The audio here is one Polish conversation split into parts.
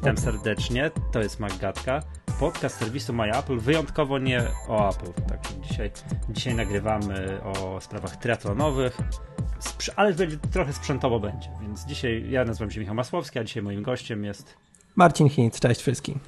Witam serdecznie, to jest Maggatka, podcast serwisu MyApple, wyjątkowo nie o Apple. Tak, dzisiaj, dzisiaj nagrywamy o sprawach triatlonowych, ale będzie, trochę sprzętowo będzie, więc dzisiaj ja nazywam się Michał Masłowski, a dzisiaj moim gościem jest Marcin Hinz, cześć wszystkim.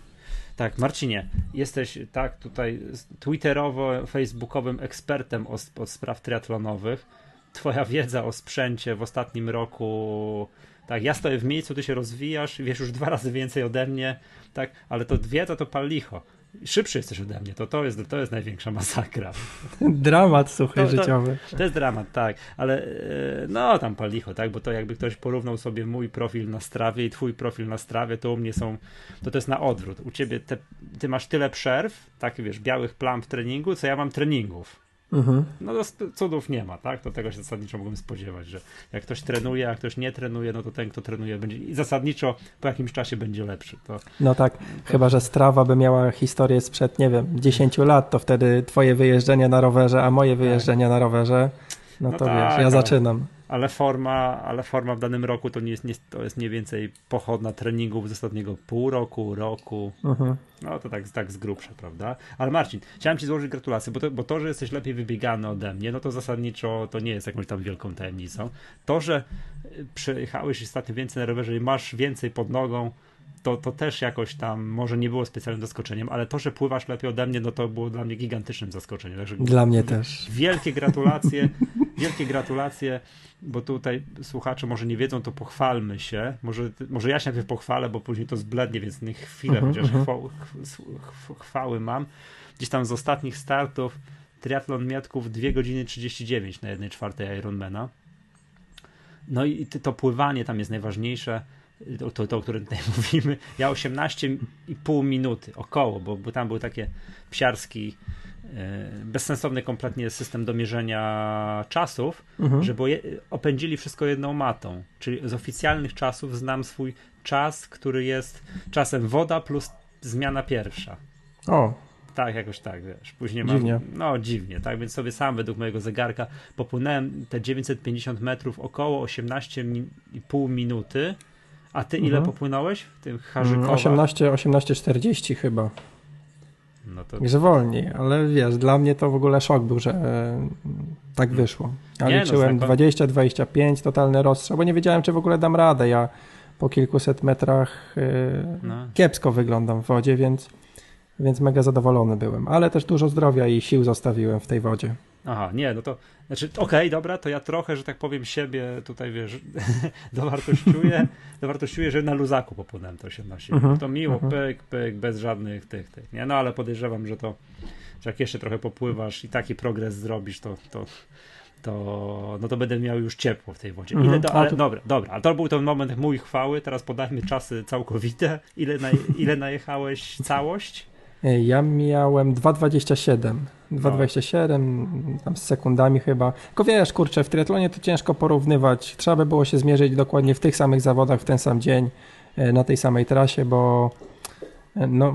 Tak, Marcinie, jesteś tak tutaj twitterowo, facebookowym ekspertem od, od spraw triatlonowych. Twoja wiedza o sprzęcie w ostatnim roku tak, ja stoję w miejscu, ty się rozwijasz, wiesz już dwa razy więcej ode mnie, tak, ale to wiedza to pal licho. Szybszy jesteś ode mnie, to, to, jest, to jest największa masakra. Dramat, słuchaj, to, życiowy. To, to jest dramat, tak, ale e, no tam pal licho, tak, bo to jakby ktoś porównał sobie mój profil na strawie i twój profil na strawie, to u mnie są, to to jest na odwrót. U ciebie te, ty masz tyle przerw, tak, wiesz, białych plam w treningu, co ja mam treningów. Mhm. No to cudów nie ma, tak? To tego się zasadniczo mogłem spodziewać, że jak ktoś trenuje, a ktoś nie trenuje, no to ten, kto trenuje, będzie i zasadniczo po jakimś czasie będzie lepszy. To, no tak, to... chyba że Strawa by miała historię sprzed, nie wiem, 10 lat, to wtedy twoje wyjeżdżenie na rowerze, a moje wyjeżdżenie tak. na rowerze, no, no to tak, wiesz, ja ale... zaczynam ale forma, ale forma w danym roku to, nie jest, nie, to jest mniej więcej pochodna treningów z ostatniego pół roku, roku. Uh-huh. No to tak, tak z grubsza, prawda? Ale Marcin, chciałem Ci złożyć gratulacje, bo to, bo to, że jesteś lepiej wybiegany ode mnie, no to zasadniczo to nie jest jakąś tam wielką tajemnicą. To, że przejechałeś ostatnio więcej na rowerze i masz więcej pod nogą, to, to też jakoś tam może nie było specjalnym zaskoczeniem, ale to, że pływasz lepiej ode mnie, no to było dla mnie gigantycznym zaskoczeniem. Także dla mnie też. Wielkie gratulacje, wielkie gratulacje, bo tutaj słuchacze może nie wiedzą, to pochwalmy się. Może, może ja się najpierw pochwalę, bo później to zblednie, więc niech chwilę, uh-huh, chociaż uh-huh. chwały, chwały mam. Gdzieś tam z ostatnich startów triatlon Miatków 2 godziny 39 na jednej czwartej Ironmana. No i to pływanie tam jest najważniejsze to, to, to, o którym tutaj mówimy, ja 18,5 minuty około, bo, bo tam był takie psiarski, e, bezsensowny kompletnie system do mierzenia czasów, mhm. że je, opędzili wszystko jedną matą. Czyli z oficjalnych czasów znam swój czas, który jest czasem woda plus zmiana pierwsza. O. Tak, jakoś tak, wiesz. Później mam. Dziwnie. No, dziwnie, tak. Więc sobie sam według mojego zegarka popłynąłem te 950 metrów około 18,5 minuty a ty ile mhm. popłynąłeś w tym Harzykowa? 18, 18,40 chyba. No to... Że wolniej, ale wiesz, dla mnie to w ogóle szok był, że e, tak mm. wyszło. Ja nie, no, liczyłem no, 20, 25, totalny rozstrzał, bo nie wiedziałem, czy w ogóle dam radę. Ja po kilkuset metrach e, no. kiepsko wyglądam w wodzie, więc, więc mega zadowolony byłem. Ale też dużo zdrowia i sił zostawiłem w tej wodzie. Aha, nie, no to znaczy, okej, okay, dobra, to ja trochę, że tak powiem, siebie tutaj, wiesz, dowartościuję, dowartościuję, że na luzaku popłynąłem to 18. Uh-huh, to miło, uh-huh. pyk, pyk, bez żadnych tych, tych, nie? No, ale podejrzewam, że to, że jak jeszcze trochę popływasz i taki progres zrobisz, to, to, to, no to będę miał już ciepło w tej wodzie. Ile do, ale, to... Dobra, dobra, ale to był ten moment mój chwały, teraz podajmy czasy całkowite. Ile, na, ile najechałeś całość? Ja miałem 2,27. 2,27 tam z sekundami chyba. Tylko wiesz, kurczę, w triatlonie to ciężko porównywać. Trzeba by było się zmierzyć dokładnie w tych samych zawodach w ten sam dzień, e, na tej samej trasie, bo e, no,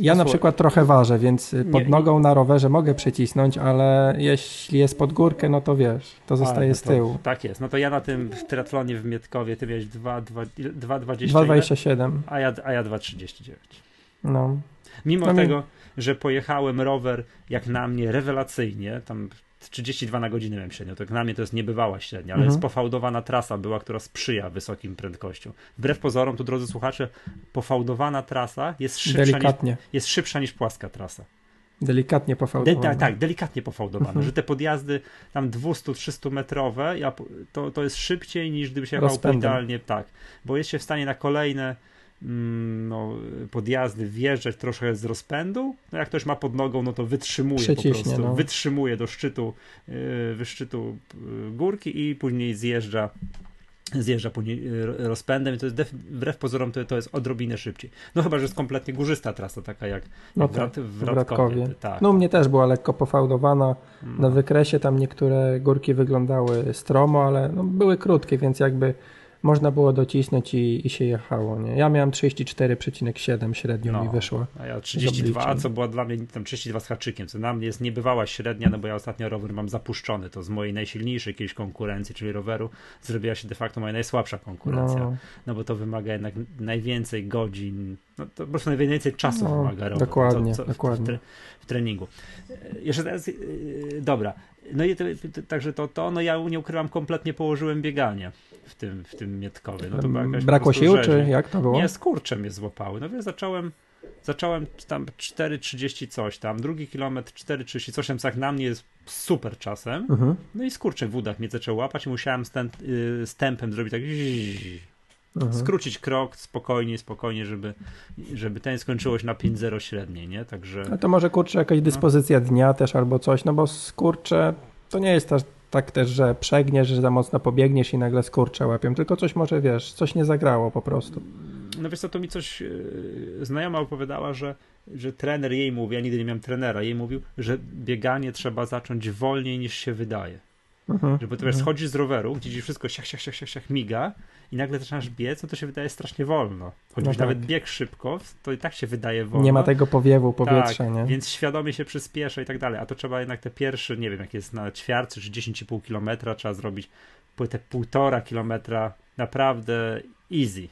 ja na przykład trochę ważę, więc pod nogą na rowerze mogę przycisnąć, ale jeśli jest pod górkę, no to wiesz, to zostaje no to, z tyłu. Tak jest. No to ja na tym w triatlonie w Mietkowie, ty miałeś 2,27, 2,27, a ja, a ja 2,39. No. Mimo no tego. Że pojechałem rower jak na mnie rewelacyjnie, tam 32 na godzinę miałem średnio, to jak na mnie to jest niebywała średnia, ale mhm. jest pofałdowana trasa była, która sprzyja wysokim prędkościom. Wbrew pozorom, tu drodzy słuchacze, pofałdowana trasa jest szybsza, niż, jest szybsza niż płaska trasa. Delikatnie pofałdowana. De, tak, delikatnie pofałdowana, mhm. że te podjazdy tam 200-300 metrowe, to, to jest szybciej niż gdyby się jechał idealnie, tak, bo jest się w stanie na kolejne no, podjazdy wjeżdżać troszkę z rozpędu. No jak ktoś ma pod nogą, no to wytrzymuje po prostu. No. Wytrzymuje do szczytu, yy, szczytu yy, górki i później zjeżdża zjeżdża później yy, rozpędem i to jest def, wbrew pozorom to, to jest odrobinę szybciej. No chyba, że jest kompletnie górzysta trasa, taka jak, no tak, w, Radkowie. Tak. No u mnie też była lekko pofałdowana. No. Na wykresie tam niektóre górki wyglądały stromo, ale no, były krótkie, więc jakby można było docisnąć i, i się jechało. Nie? Ja miałem 34,7 średnio no, mi wyszło. A ja 32, co była dla mnie tam 32 z haczykiem, co dla mnie jest niebywała średnia, no bo ja ostatnio rower mam zapuszczony, to z mojej najsilniejszej jakiejś konkurencji, czyli roweru, zrobiła się de facto moja najsłabsza konkurencja, no, no bo to wymaga jednak najwięcej godzin, no to po prostu najwięcej czasu no, wymaga rower. Dokładnie, co, co dokładnie. W, tre, w, treningu. E, jeszcze teraz, yy, dobra, no i to, także to, to, no ja nie ukrywam, kompletnie położyłem bieganie w tym, w tym Mietkowie. No to Brakło sił, czy jak to było? Nie, skurcze mnie złapały. No więc zacząłem, zacząłem tam 4,30 coś tam, drugi kilometr 4,30 coś tam, jak na mnie jest super czasem. Mhm. No i skurcze w udach mnie zaczęły łapać i musiałem z, ten, y, z tempem zrobić tak mhm. skrócić krok spokojnie, spokojnie, żeby, żeby ten skończyło się na 5-0 średniej, nie? Także... A to może kurczę jakaś no. dyspozycja no. dnia też albo coś, no bo skurcze to nie jest też tak też, że przegniesz, że za mocno pobiegniesz i nagle skurcze łapią, tylko coś może, wiesz, coś nie zagrało po prostu. No wiesz co, to mi coś yy, znajoma opowiadała, że, że trener jej mówił, ja nigdy nie miałem trenera, jej mówił, że bieganie trzeba zacząć wolniej niż się wydaje. Mhm, że bo mhm. schodzisz z roweru, gdzie ci wszystko siach, siach, siach, siach, siach miga i nagle zaczynasz biec, no to się wydaje strasznie wolno. Choćbyś no tak. nawet bieg szybko, to i tak się wydaje wolno. Nie ma tego powiewu powietrza, tak, nie? więc świadomie się przyspiesza i tak dalej, a to trzeba jednak te pierwsze, nie wiem, jak jest na ćwiartce czy 10,5 kilometra, trzeba zrobić te półtora kilometra naprawdę easy.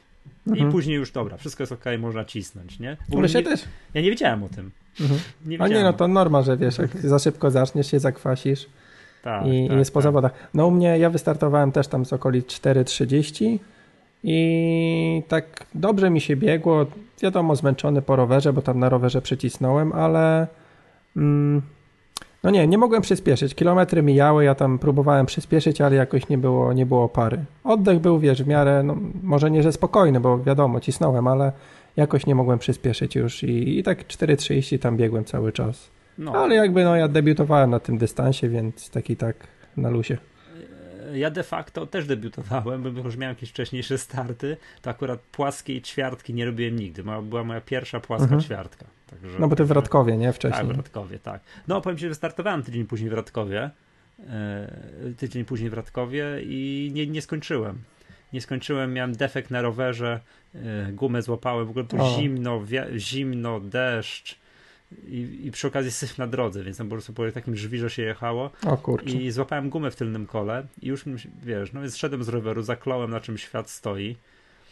Mhm. I później już dobra, wszystko jest ok, można cisnąć, nie? Ale się też. Ja nie wiedziałem o tym. Mhm. Nie A nie, no to norma, że wiesz, jak za szybko zaczniesz się zakwasisz tak, i, tak, jest po tak. zawodach. No u mnie, ja wystartowałem też tam z okolic 4.30 i tak dobrze mi się biegło. Wiadomo, zmęczony po rowerze, bo tam na rowerze przycisnąłem, ale mm, no nie, nie mogłem przyspieszyć. Kilometry mijały, ja tam próbowałem przyspieszyć, ale jakoś nie było, nie było pary. Oddech był, wiesz, w miarę, no, może nie, że spokojny, bo wiadomo, cisnąłem, ale jakoś nie mogłem przyspieszyć już i, i tak 4.30 tam biegłem cały czas. No. Ale jakby no ja debiutowałem na tym dystansie, więc taki tak na lusie. Ja de facto też debiutowałem, bo już miałem jakieś wcześniejsze starty, to akurat płaskiej ćwiartki nie robiłem nigdy. Była moja pierwsza płaska mhm. ćwiartka. Także, no bo ty w Radkowie, nie? Wcześniej. Tak, w Radkowie, tak. No powiem ci, że wystartowałem tydzień później w Radkowie. E, tydzień później w Radkowie i nie, nie skończyłem. Nie skończyłem, miałem defekt na rowerze, e, gumę złapałem, w ogóle było zimno, zimno, deszcz i, i przy okazji syf na drodze, więc tam po prostu po takim żwirze się jechało. O kurczę. I złapałem gumę w tylnym kole i już, wiesz, no więc szedłem z roweru, zakląłem na czym świat stoi.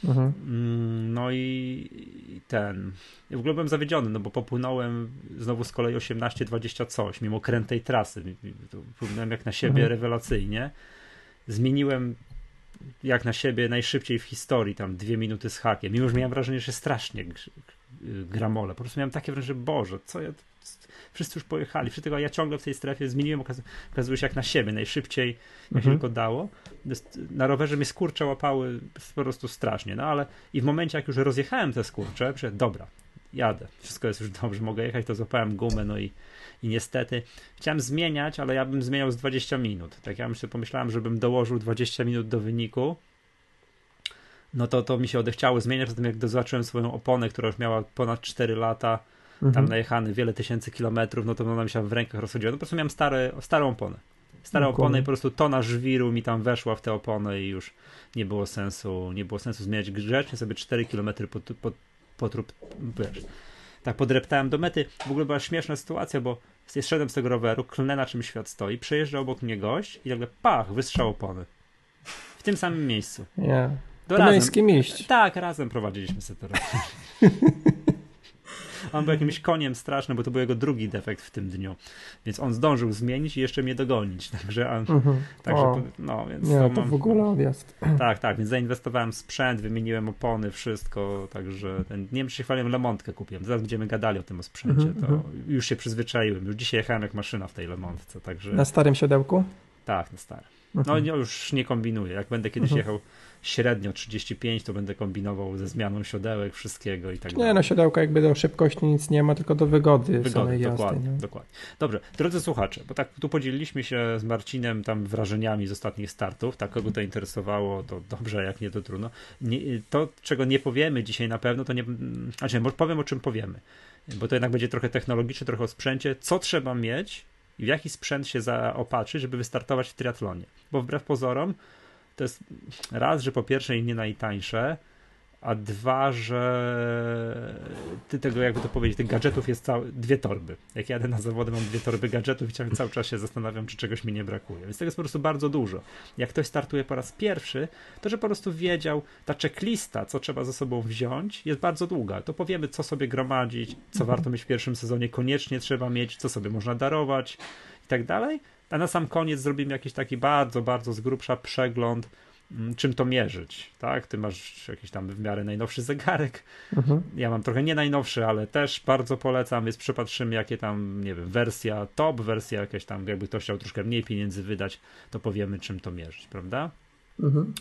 Mhm. Mm, no i ten. w ogóle byłem zawiedziony, no bo popłynąłem znowu z kolei 18-20 coś, mimo krętej trasy. Popłynąłem jak na siebie mhm. rewelacyjnie. Zmieniłem jak na siebie najszybciej w historii, tam dwie minuty z hakiem. Mimo, że miałem wrażenie, że strasznie gramole. Po prostu miałem takie wrażenie, że Boże, co ja. Wszyscy już pojechali, wszyscy, a ja ciągle w tej strefie zmieniłem, okazuje się jak na siebie, najszybciej jak mhm. się tylko dało. Na rowerze mnie skurcze łapały po prostu strasznie, no ale i w momencie jak już rozjechałem te skurcze, że dobra, jadę, wszystko jest już dobrze, mogę jechać, to złapałem gumę, no i, i niestety chciałem zmieniać, ale ja bym zmieniał z 20 minut. Tak ja sobie pomyślałem, żebym dołożył 20 minut do wyniku, no to to mi się odechciało zmieniać, zatem jak zobaczyłem swoją oponę, która już miała ponad 4 lata, mhm. tam najechany wiele tysięcy kilometrów, no to ona mi się w rękach rozchodziła. No po prostu miałem stare, starą oponę. Stare opony i po prostu tona żwiru mi tam weszła w te opony i już nie było sensu, nie było sensu zmieniać grzecznie sobie 4 km pod, pod, potrup, wiesz, tak podreptałem do mety. W ogóle była śmieszna sytuacja, bo szedłem z tego roweru, klnę na czym świat stoi, przejeżdża obok mnie gość i nagle pach, wystrzał opony. W tym samym miejscu. Yeah. Kim iść. Tak, razem prowadziliśmy sobie to On był jakimś koniem strasznym, bo to był jego drugi defekt w tym dniu. Więc on zdążył zmienić i jeszcze mnie dogonić. Także, mhm. także no, więc nie, to, to mam, w ogóle odjazd. Tak, tak, więc zainwestowałem w sprzęt, wymieniłem opony, wszystko, także ten, nie wiem, czy się chwaliłem, Lemontkę kupiłem. Zaraz będziemy gadali o tym o sprzęcie. Mhm, to mhm. już się przyzwyczaiłem. Już dzisiaj jechałem jak maszyna w tej Lemontce, także... Na starym siodełku? Tak, na starym. No mhm. już nie kombinuję. Jak będę kiedyś mhm. jechał średnio 35, to będę kombinował ze zmianą siodełek, wszystkiego i tak dalej. Nie, no siodełka jakby do szybkości nic nie ma, tylko do wygody. Wygody, dokładnie, jazdy, dokładnie. Dobrze, drodzy słuchacze, bo tak tu podzieliliśmy się z Marcinem tam wrażeniami z ostatnich startów, tak kogo to interesowało, to dobrze, jak nie, to trudno. Nie, to, czego nie powiemy dzisiaj na pewno, to nie, znaczy powiem o czym powiemy, bo to jednak będzie trochę technologiczne, trochę o sprzęcie, co trzeba mieć i w jaki sprzęt się zaopatrzyć, żeby wystartować w triatlonie. Bo wbrew pozorom, to jest raz, że po pierwsze nie najtańsze, a dwa, że ty tego, jakby to powiedzieć, tych gadżetów jest całe, dwie torby. Jak jadę na zawody, mam dwie torby gadżetów i cały czas się zastanawiam, czy czegoś mi nie brakuje. Więc tego jest po prostu bardzo dużo. Jak ktoś startuje po raz pierwszy, to że po prostu wiedział, ta checklista, co trzeba ze sobą wziąć, jest bardzo długa. To powiemy, co sobie gromadzić, co mhm. warto mieć w pierwszym sezonie, koniecznie trzeba mieć, co sobie można darować i tak dalej. A na sam koniec zrobimy jakiś taki bardzo, bardzo z grubsza przegląd czym to mierzyć, tak? Ty masz jakiś tam w miarę najnowszy zegarek, mhm. ja mam trochę nie najnowszy, ale też bardzo polecam, więc przepatrzymy jakie tam, nie wiem, wersja top, wersja jakaś tam, jakby ktoś chciał troszkę mniej pieniędzy wydać, to powiemy czym to mierzyć, prawda? Mhm.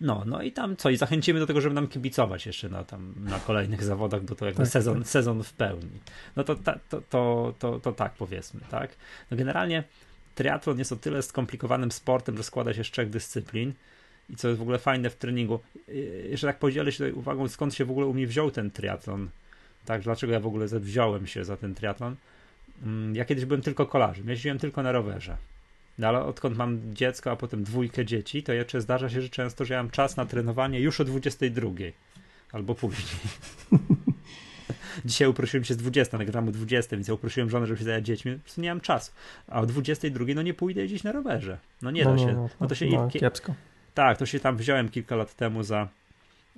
No, no i tam co, i zachęcimy do tego, żeby nam kibicować jeszcze na, tam, na kolejnych zawodach, bo to jakby tak, sezon, tak. sezon w pełni. No to, to, to, to, to, to tak powiedzmy, tak? No generalnie triatlon jest o tyle skomplikowanym sportem, że składa się z trzech dyscyplin, i co jest w ogóle fajne w treningu. Jeszcze tak podzielę się tutaj uwagą, skąd się w ogóle u mnie wziął ten triatlon. Tak, dlaczego ja w ogóle wziąłem się za ten triatlon. Mm, ja kiedyś byłem tylko kolarzem, jeździłem tylko na rowerze. No ale odkąd mam dziecko, a potem dwójkę dzieci, to jeszcze zdarza się, że często, że ja mam czas na trenowanie już o 22 albo później. Dzisiaj uprosiłem się z 20, nagrałem o 20, więc ja uprosiłem żonę, żeby się zająć dziećmi, po prostu nie mam czasu. A o 22 no nie pójdę gdzieś na rowerze. No nie da no, się. No, no to się no, kiepsko. Tak, to się tam wziąłem kilka lat temu za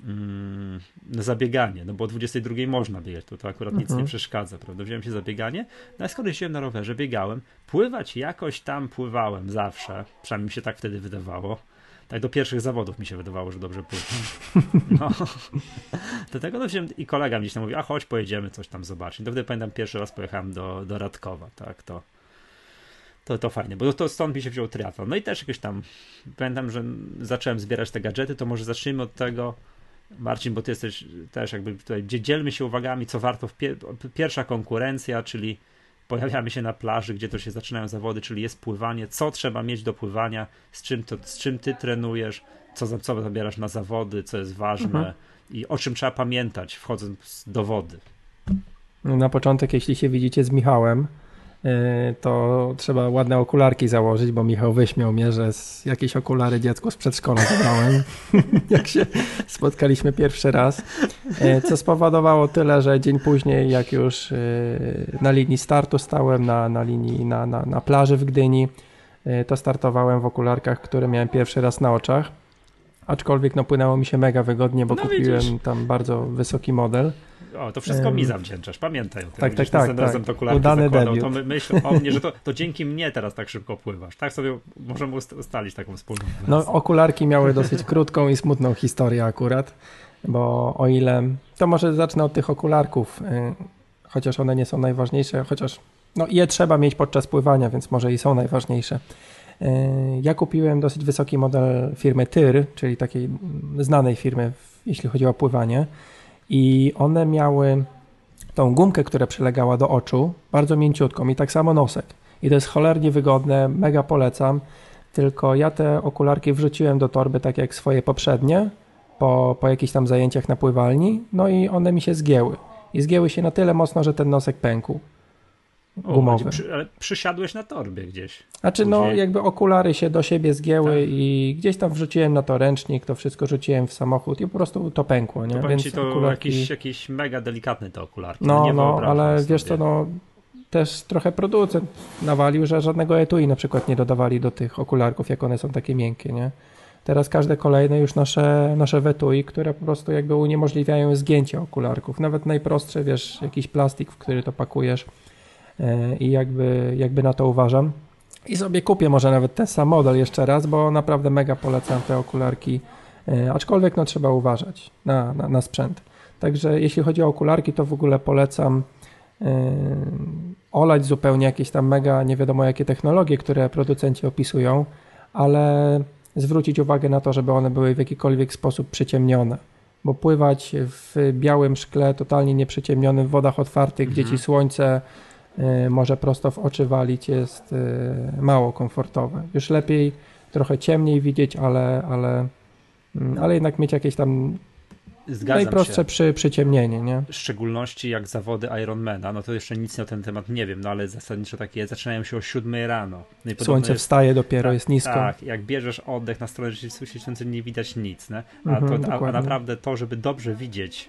mm, zabieganie, no bo o 22 można biegać, to, to akurat nic nie mhm. przeszkadza, prawda? Wziąłem się za bieganie, no a skoro jeździłem na rowerze, biegałem, pływać jakoś tam pływałem zawsze, przynajmniej mi się tak wtedy wydawało. Tak do pierwszych zawodów mi się wydawało, że dobrze pływam. No. do tego no, wziąłem, i kolega mi gdzieś tam mówi, a chodź pojedziemy coś tam zobaczyć. To wtedy pamiętam pierwszy raz pojechałem do, do Radkowa, tak, to to, to fajnie, bo to stąd mi się wziął triatlon. No i też jakieś tam, pamiętam, że zacząłem zbierać te gadżety, to może zacznijmy od tego, Marcin, bo ty jesteś też jakby tutaj, gdzie dzielmy się uwagami, co warto, pie, pierwsza konkurencja, czyli pojawiamy się na plaży, gdzie to się zaczynają zawody, czyli jest pływanie, co trzeba mieć do pływania, z czym, to, z czym ty trenujesz, co, co zabierasz na zawody, co jest ważne mhm. i o czym trzeba pamiętać wchodząc do wody. Na początek, jeśli się widzicie z Michałem, to trzeba ładne okularki założyć, bo Michał wyśmiał mnie, że jakieś okulary dziecku z przedszkola zabrałem, jak się spotkaliśmy pierwszy raz, e, co spowodowało tyle, że dzień później, jak już e, na linii startu stałem, na, na linii, na, na, na plaży w Gdyni, to startowałem w okularkach, które miałem pierwszy raz na oczach, aczkolwiek no płynęło mi się mega wygodnie, bo no, kupiłem widzisz. tam bardzo wysoki model. O, to wszystko mi zawdzięczasz, pamiętaj o tym. Tak, tak, tak. Razem tak. to Udany debiut. to myśl o mnie, że to, to dzięki mnie teraz tak szybko pływasz. Tak sobie możemy ustalić taką wspólną No, okularki miały dosyć krótką i smutną historię akurat, bo o ile... To może zacznę od tych okularków, y, chociaż one nie są najważniejsze, chociaż no je trzeba mieć podczas pływania, więc może i są najważniejsze. Y, ja kupiłem dosyć wysoki model firmy Tyr, czyli takiej znanej firmy, jeśli chodzi o pływanie i one miały tą gumkę, która przylegała do oczu, bardzo mięciutką i tak samo nosek. I to jest cholernie wygodne, mega polecam. Tylko ja te okularki wrzuciłem do torby tak jak swoje poprzednie, po, po jakichś tam zajęciach na pływalni, no i one mi się zgięły. I zgięły się na tyle mocno, że ten nosek pękł gumowy. przy, ale przysiadłeś na torbie gdzieś. Znaczy, no, Później. no jakby okulary się do siebie zgięły tak. i gdzieś tam wrzuciłem na to ręcznik, to wszystko rzuciłem w samochód i po prostu to pękło, nie? To Więc ci to okularki... jakiś, jakiś mega delikatny te okularki. No, no, no ale sobie. wiesz co, no też trochę producent nawalił, że żadnego etui na przykład nie dodawali do tych okularków, jak one są takie miękkie, nie? Teraz każde kolejne już nasze, nasze wetui, które po prostu jakby uniemożliwiają zgięcie okularków. Nawet najprostsze, wiesz, jakiś plastik, w który to pakujesz, i jakby, jakby na to uważam. I sobie kupię może nawet ten sam model jeszcze raz, bo naprawdę mega polecam te okularki, e, aczkolwiek no trzeba uważać na, na, na sprzęt. Także jeśli chodzi o okularki, to w ogóle polecam yy, olać zupełnie jakieś tam mega nie wiadomo jakie technologie, które producenci opisują, ale zwrócić uwagę na to, żeby one były w jakikolwiek sposób przyciemnione. Bo pływać w białym szkle, totalnie nieprzyciemnionym w wodach otwartych, mhm. gdzie ci słońce E, może prosto w oczy walić jest e, mało komfortowe. Już lepiej trochę ciemniej widzieć, ale, ale, mm, ale jednak mieć jakieś tam Zgadzam Najprostsze się. przy przyciemnienie, nie? W szczególności jak zawody Ironmana, no to jeszcze nic na ten temat nie wiem, no ale zasadniczo takie zaczynają się o 7 rano. No Słońce jest, wstaje dopiero, tak, jest nisko. Tak, jak bierzesz oddech na stronę rzeczywistości, nie widać nic? A, mhm, to, a, a naprawdę to, żeby dobrze widzieć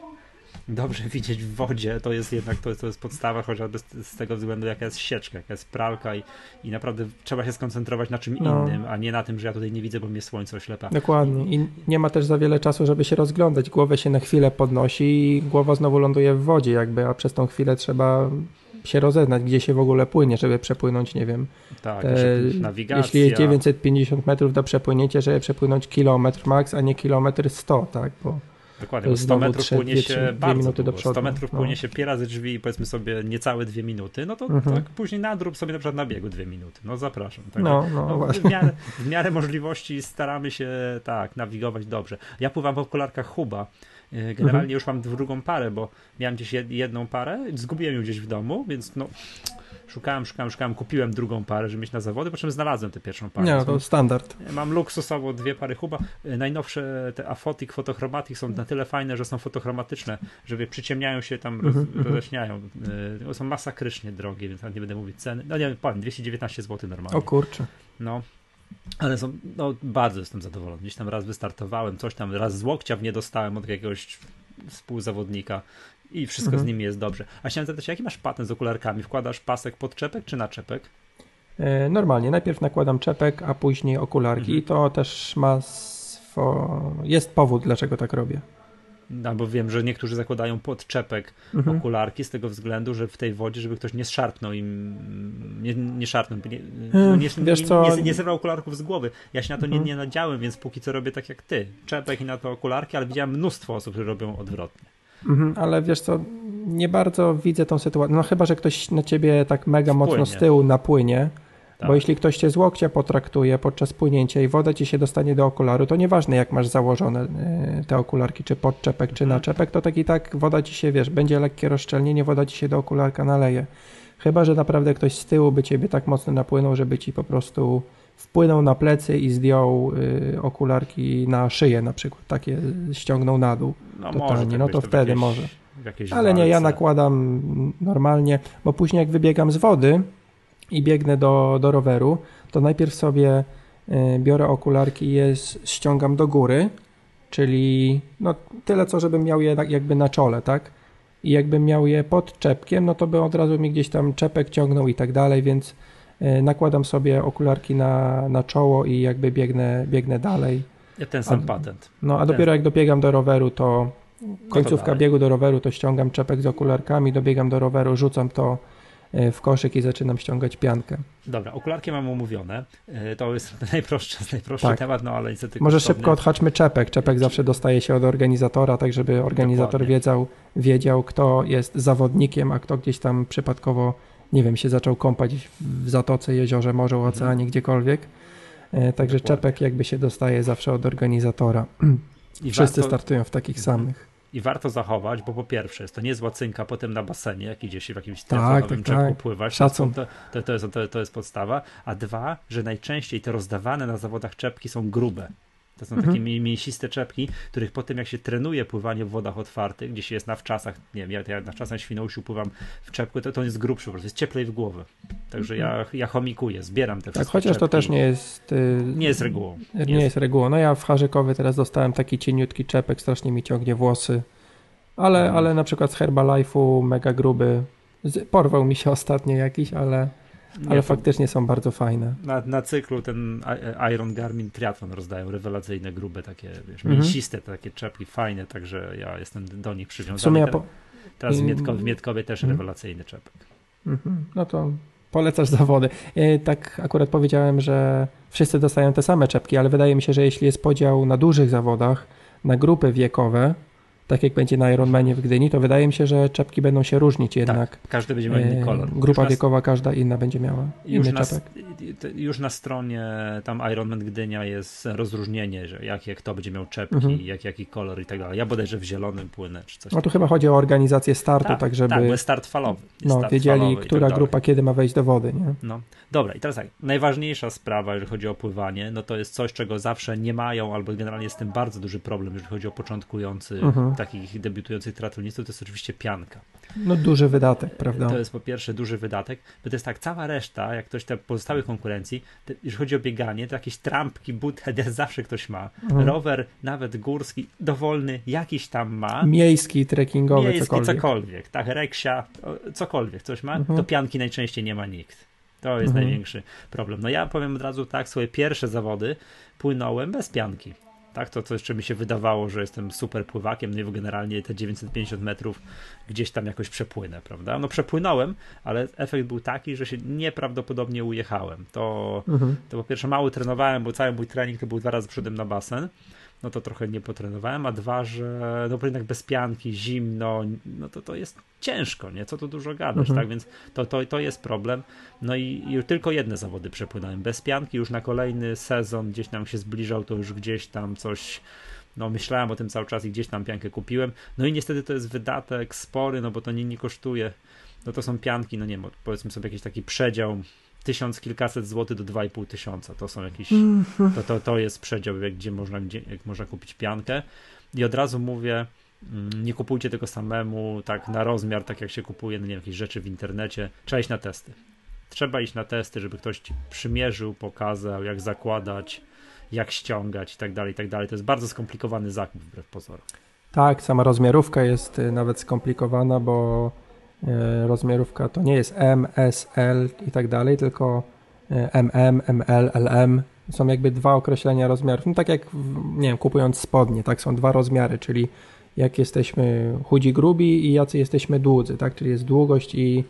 dobrze widzieć w wodzie, to jest jednak to, to jest podstawa, chociażby z, z, tego względu, jaka jest sieczka, jaka jest pralka i, i naprawdę trzeba się skoncentrować na czym no. innym, a nie na tym, że ja tutaj nie widzę, bo mnie słońce oślepa. Dokładnie. I nie ma też za wiele czasu, żeby się rozglądać. Głowę się na chwilę podnosi i głowa znowu ląduje w wodzie, jakby, a przez tą chwilę trzeba się rozeznać, gdzie się w ogóle płynie, żeby przepłynąć, nie wiem. Tak, te, nawigacja. Jeśli jest 950 metrów do przepłynięcia, żeby przepłynąć kilometr max, a nie kilometr 100, tak? Bo Dokładnie, bo 100 metrów płynie się dwie, bardzo minuty do przodu. 100 metrów no. płynie się piera razy drzwi i powiedzmy sobie niecałe dwie minuty, no to mhm. tak później nadrób sobie na przykład na biegu dwie minuty. No zapraszam. Tak? No, no, no w, miarę, w miarę możliwości staramy się tak nawigować dobrze. Ja pływam w okularkach Huba. E, generalnie mhm. już mam drugą parę, bo miałem gdzieś jedną parę, zgubiłem ją gdzieś w domu, więc no Szukałem, szukałem, szukałem, kupiłem drugą parę, żeby mieć na zawody, po czym znalazłem tę pierwszą parę. Nie, to standard. Mam luksusowo dwie pary Huba. E, najnowsze te Afotik, Photochromatic są na tyle fajne, że są fotochromatyczne, że przyciemniają się tam, roz, mm -hmm. roześniają. E, są masakrycznie drogie, więc nie będę mówić ceny. No nie powiem, 219 zł normalnie. O kurczę. No, ale są, no, bardzo jestem zadowolony. Gdzieś tam raz wystartowałem, coś tam, raz z łokcia w nie dostałem od jakiegoś współzawodnika i wszystko mhm. z nimi jest dobrze. A chciałem zapytać, jaki masz patent z okularkami? Wkładasz pasek pod czepek czy na czepek? E, normalnie, najpierw nakładam czepek, a później okularki mhm. i to też ma swo... jest powód, dlaczego tak robię. Albo wiem, że niektórzy zakładają pod czepek mhm. okularki z tego względu, że w tej wodzie, żeby ktoś nie szarpnął im, nie, nie szarpnął, nie, no nie, Wiesz co? nie, nie zerwał okularków z głowy. Ja się na to mhm. nie, nie nadziałem, więc póki co robię tak jak ty. Czepek i na to okularki, ale widziałem mnóstwo osób, które robią odwrotnie. Mhm, ale wiesz co, nie bardzo widzę tą sytuację. No chyba, że ktoś na ciebie tak mega Wpłynie. mocno z tyłu napłynie, tak. bo jeśli ktoś cię z łokcia potraktuje podczas płynięcia i woda ci się dostanie do okularu, to nieważne jak masz założone e, te okularki, czy podczepek, czy mhm. naczepek, to tak i tak woda ci się, wiesz, będzie lekkie rozszczelnienie, woda ci się do okularka naleje. Chyba, że naprawdę ktoś z tyłu by ciebie tak mocno napłynął, żeby ci po prostu wpłynął na plecy i zdjął y, okularki na szyję na przykład, takie ściągnął na dół no totalnie, może, no to wtedy jakieś, może. Ale walce. nie, ja nakładam normalnie, bo później jak wybiegam z wody i biegnę do, do roweru, to najpierw sobie y, biorę okularki i je ściągam do góry, czyli no tyle co, żebym miał je jakby na czole, tak? I jakbym miał je pod czepkiem, no to by od razu mi gdzieś tam czepek ciągnął i tak dalej, więc nakładam sobie okularki na, na czoło i jakby biegnę, biegnę dalej. Ja ten sam a, patent. No a ten. dopiero jak dobiegam do roweru, to końcówka no biegu do roweru, to ściągam czepek z okularkami, dobiegam do roweru, rzucam to e, w koszyk i zaczynam ściągać piankę. Dobra, okularki mam umówione. E, to jest najprostszy, najprostszy tak. temat, no ale niestety. Może szybko odhaczmy czepek. Czepek zawsze dostaje się od organizatora, tak żeby organizator wiedział, wiedział, kto jest zawodnikiem, a kto gdzieś tam przypadkowo nie wiem, się zaczął kąpać w zatoce, jeziorze, morzu, mhm. oceanie, gdziekolwiek. E, także Dokładnie. czepek jakby się dostaje zawsze od organizatora. I Wszyscy warto... startują w takich mhm. samych. I warto zachować, bo po pierwsze jest to niezła cynka potem na basenie, jak idzie się w jakimś tak, tak, czepku tak. pływać. Szacun. To, to, to, jest, to, to jest podstawa. A dwa, że najczęściej te rozdawane na zawodach czepki są grube. To są mhm. takie mięsiste czepki, których potem jak się trenuje pływanie w wodach otwartych, gdzie się jest na wczasach, nie wiem, ja, na wczasach Świnoujściu pływam w czepku, to, to jest grubszy po prostu, jest cieplej w głowę. Także ja, mhm. ja chomikuję, zbieram te Tak, chociaż czepki. to też nie jest... Yy, nie jest regułą. Nie, nie jest. jest regułą. No ja w Harzykowie teraz dostałem taki cieniutki czepek, strasznie mi ciągnie włosy, ale, mhm. ale na przykład z Herbalife'u mega gruby, porwał mi się ostatnio jakiś, ale... Nie, ale faktycznie są bardzo fajne. Na, na cyklu ten Iron Garmin Triathlon rozdają rewelacyjne, grube, takie wiesz, mhm. mięsiste, takie czepki, fajne, także ja jestem do nich przywiązany. W sumie ja po... Teraz w Mietkowie, w Mietkowie też mhm. rewelacyjny czepek. Mhm. No to polecasz zawody. E, tak akurat powiedziałem, że wszyscy dostają te same czepki, ale wydaje mi się, że jeśli jest podział na dużych zawodach, na grupy wiekowe, tak jak będzie na Ironmanie w Gdyni, to wydaje mi się, że czepki będą się różnić tak, jednak. Tak, każdy będzie miał inny e, kolor. Grupa już wiekowa, na, każda inna będzie miała już inny na, czepek. Już na stronie tam Ironman Gdynia jest rozróżnienie, że jakie kto będzie miał czepki, mhm. jak, jaki kolor i tak dalej. Ja bodajże w zielonym płynę czy coś. No tu chyba chodzi o organizację startu, tak, tak żeby... Tak, bo start falowy. no, start wiedzieli, falowy która tak grupa kiedy ma wejść do wody, nie? No, dobra i teraz tak, najważniejsza sprawa, jeżeli chodzi o pływanie, no to jest coś, czego zawsze nie mają, albo generalnie jest z tym bardzo duży problem, jeżeli chodzi o początkujący, mhm. Takich debiutujących triatlonistów to jest oczywiście pianka. No duży wydatek, prawda? To jest po pierwsze duży wydatek, bo to jest tak, cała reszta, jak ktoś te pozostałych konkurencji, to, jeżeli chodzi o bieganie, to jakieś trampki, boothead zawsze ktoś ma. Mhm. Rower, nawet górski, dowolny, jakiś tam ma. Miejski, trekkingowy, Miejski, cokolwiek. cokolwiek. Tak, reksia, cokolwiek coś ma, mhm. to pianki najczęściej nie ma nikt. To jest mhm. największy problem. No ja powiem od razu tak, swoje pierwsze zawody płynąłem bez pianki tak? To, co jeszcze mi się wydawało, że jestem super pływakiem, no i generalnie te 950 metrów gdzieś tam jakoś przepłynę, prawda? No przepłynąłem, ale efekt był taki, że się nieprawdopodobnie ujechałem. To, mhm. to po pierwsze mało trenowałem, bo cały mój trening to był dwa razy przodem na basen, no to trochę nie potrenowałem, a dwa, że no jednak bez pianki, zimno, no to to jest ciężko, nie? Co tu dużo gadać, mhm. tak? Więc to, to, to jest problem. No i, i tylko jedne zawody przepłynąłem bez pianki, już na kolejny sezon gdzieś tam się zbliżał, to już gdzieś tam coś no myślałem o tym cały czas i gdzieś tam piankę kupiłem. No i niestety to jest wydatek spory, no bo to nie, nie kosztuje. No to są pianki, no nie wiem, powiedzmy sobie jakiś taki przedział tysiąc kilkaset złotych do dwa i pół tysiąca. To są jakieś, mhm. to, to, to jest przedział, gdzie można, gdzie, jak można kupić piankę. I od razu mówię, mm, nie kupujcie tego samemu, tak na rozmiar, tak jak się kupuje, no nie jakieś rzeczy w internecie. Trzeba iść na testy. Trzeba iść na testy, żeby ktoś ci przymierzył, pokazał, jak zakładać, jak ściągać i tak dalej, i tak dalej. To jest bardzo skomplikowany zakup wbrew pozorom. Tak, sama rozmiarówka jest y, nawet skomplikowana, bo rozmiarówka to nie jest M, S, L i tak dalej, tylko MM, ML, LM. Są jakby dwa określenia rozmiarów. No tak jak, nie wiem, kupując spodnie, tak, są dwa rozmiary, czyli jak jesteśmy chudzi, grubi i jacy jesteśmy dłudzy, tak, czyli jest długość i,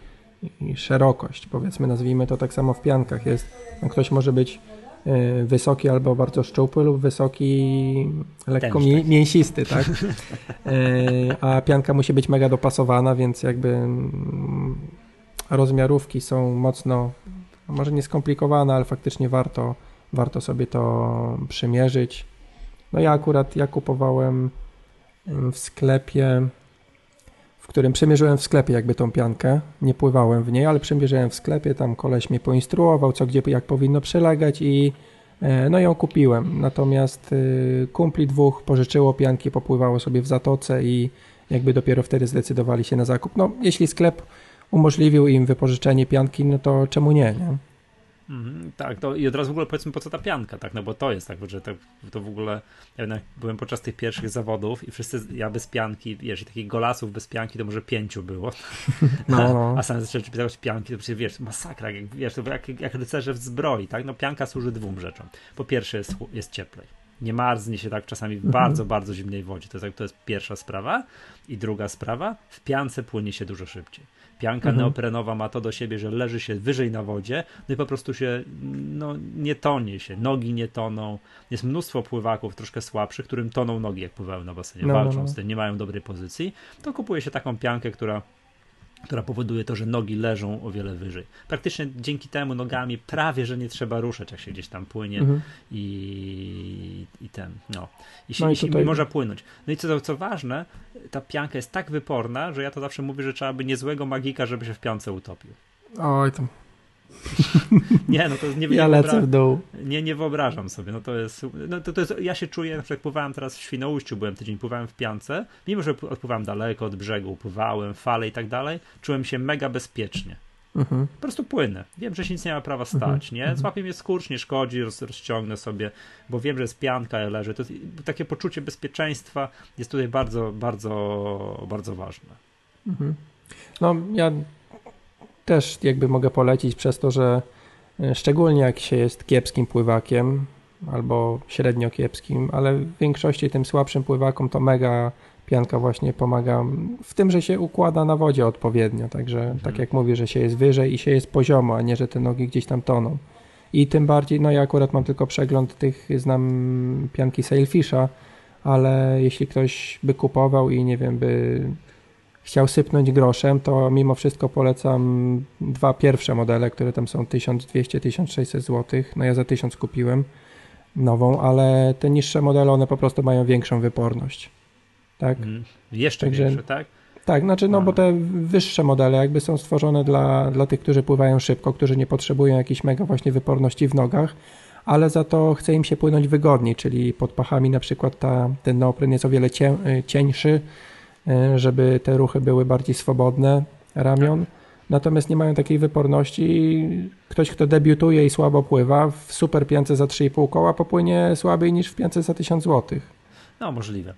i szerokość, powiedzmy, nazwijmy to tak samo w piankach jest, no ktoś może być E, wysoki albo bardzo szczupły lub wysoki, lekko mi, mięsisty, tak? E, a pianka musi być mega dopasowana, więc jakby mm, rozmiarówki są mocno, może nie skomplikowane, ale faktycznie warto, warto sobie to przymierzyć. No ja akurat, ja kupowałem w sklepie w którym przemierzyłem w sklepie jakby tą piankę. Nie pływałem w niej, ale przemierzyłem w sklepie, tam koleś mnie poinstruował, co gdzie jak powinno przylegać i e, no ją kupiłem. Natomiast y, kumpli dwóch pożyczyło pianki, popływało sobie w zatoce i jakby dopiero wtedy zdecydowali się na zakup. No, jeśli sklep umożliwił im wypożyczenie pianki, no to czemu nie, nie? Mm, tak, to i od razu w ogóle powiedzmy po co ta pianka, tak, no bo to jest tak, że to, to w ogóle, ja jednak byłem podczas tych pierwszych zawodów i wszyscy, ja bez pianki, wiesz, i takich golasów bez pianki to może pięciu było, no, no. a sam zacząłem czytać pianki, to przecież, wiesz, masakra, jak, wiesz, to jak, jak rycerze w zbroi, tak, no pianka służy dwóm rzeczom, po pierwsze jest, jest cieplej, nie marznie się tak czasami w bardzo, bardzo zimnej wodzie, to jest, to jest pierwsza sprawa i druga sprawa, w piance płynie się dużo szybciej Pianka mhm. neoprenowa ma to do siebie, że leży się wyżej na wodzie, no i po prostu się no, nie tonie się, nogi nie toną. Jest mnóstwo pływaków troszkę słabszych, którym toną nogi, jak pływają na basenie, no, walczą no, no. z tym, nie mają dobrej pozycji. To kupuje się taką piankę, która która powoduje to, że nogi leżą o wiele wyżej. Praktycznie dzięki temu nogami prawie, że nie trzeba ruszać, jak się gdzieś tam płynie mhm. i, i ten, no. I, się, no i, i tutaj... można płynąć. No i co, co ważne, ta pianka jest tak wyporna, że ja to zawsze mówię, że trzeba by niezłego magika, żeby się w piance utopił. Oj, tam nie, no to nie Ja lecę w dół. Nie, nie wyobrażam sobie. No to jest, no to, to jest, ja się czuję, na przykład pływałem teraz w Świnoujściu, byłem tydzień, pływałem w Piance, mimo że odpływałem daleko od brzegu, pływałem, fale i tak dalej, czułem się mega bezpiecznie. Mhm. Po prostu płynę. Wiem, że się nic nie ma prawa stać, mhm. nie? Mhm. Złapię mnie skurcz, nie szkodzi, roz, rozciągnę sobie, bo wiem, że jest pianka, ja leżę. To jest, takie poczucie bezpieczeństwa jest tutaj bardzo, bardzo, bardzo ważne. Mhm. No, ja też jakby mogę polecić przez to, że e, szczególnie jak się jest kiepskim pływakiem albo średnio kiepskim, ale w większości tym słabszym pływakom to mega pianka właśnie pomaga w tym, że się układa na wodzie odpowiednio, także mhm. tak jak mówię, że się jest wyżej i się jest poziomo, a nie, że te nogi gdzieś tam toną. I tym bardziej, no ja akurat mam tylko przegląd tych, znam pianki Sailfisha, ale jeśli ktoś by kupował i nie wiem, by chciał sypnąć groszem, to mimo wszystko polecam dwa pierwsze modele, które tam są 1200-1600 zł. No ja za 1000 kupiłem nową, ale te niższe modele, one po prostu mają większą wyporność. Tak? Mm, jeszcze Także, większe, tak? Tak, znaczy, no bo te wyższe modele jakby są stworzone dla, dla tych, którzy pływają szybko, którzy nie potrzebują jakiejś mega właśnie wyporności w nogach, ale za to chce im się płynąć wygodniej, czyli pod pachami na przykład ta, ten neopren jest o wiele cię, cieńszy, żeby te ruchy były bardziej swobodne ramion. Natomiast nie mają takiej wyporności. Ktoś, kto debiutuje i słabo pływa, w super piance za 3,5 koła popłynie słabiej niż w piance za 1000 zł. No, możliwe.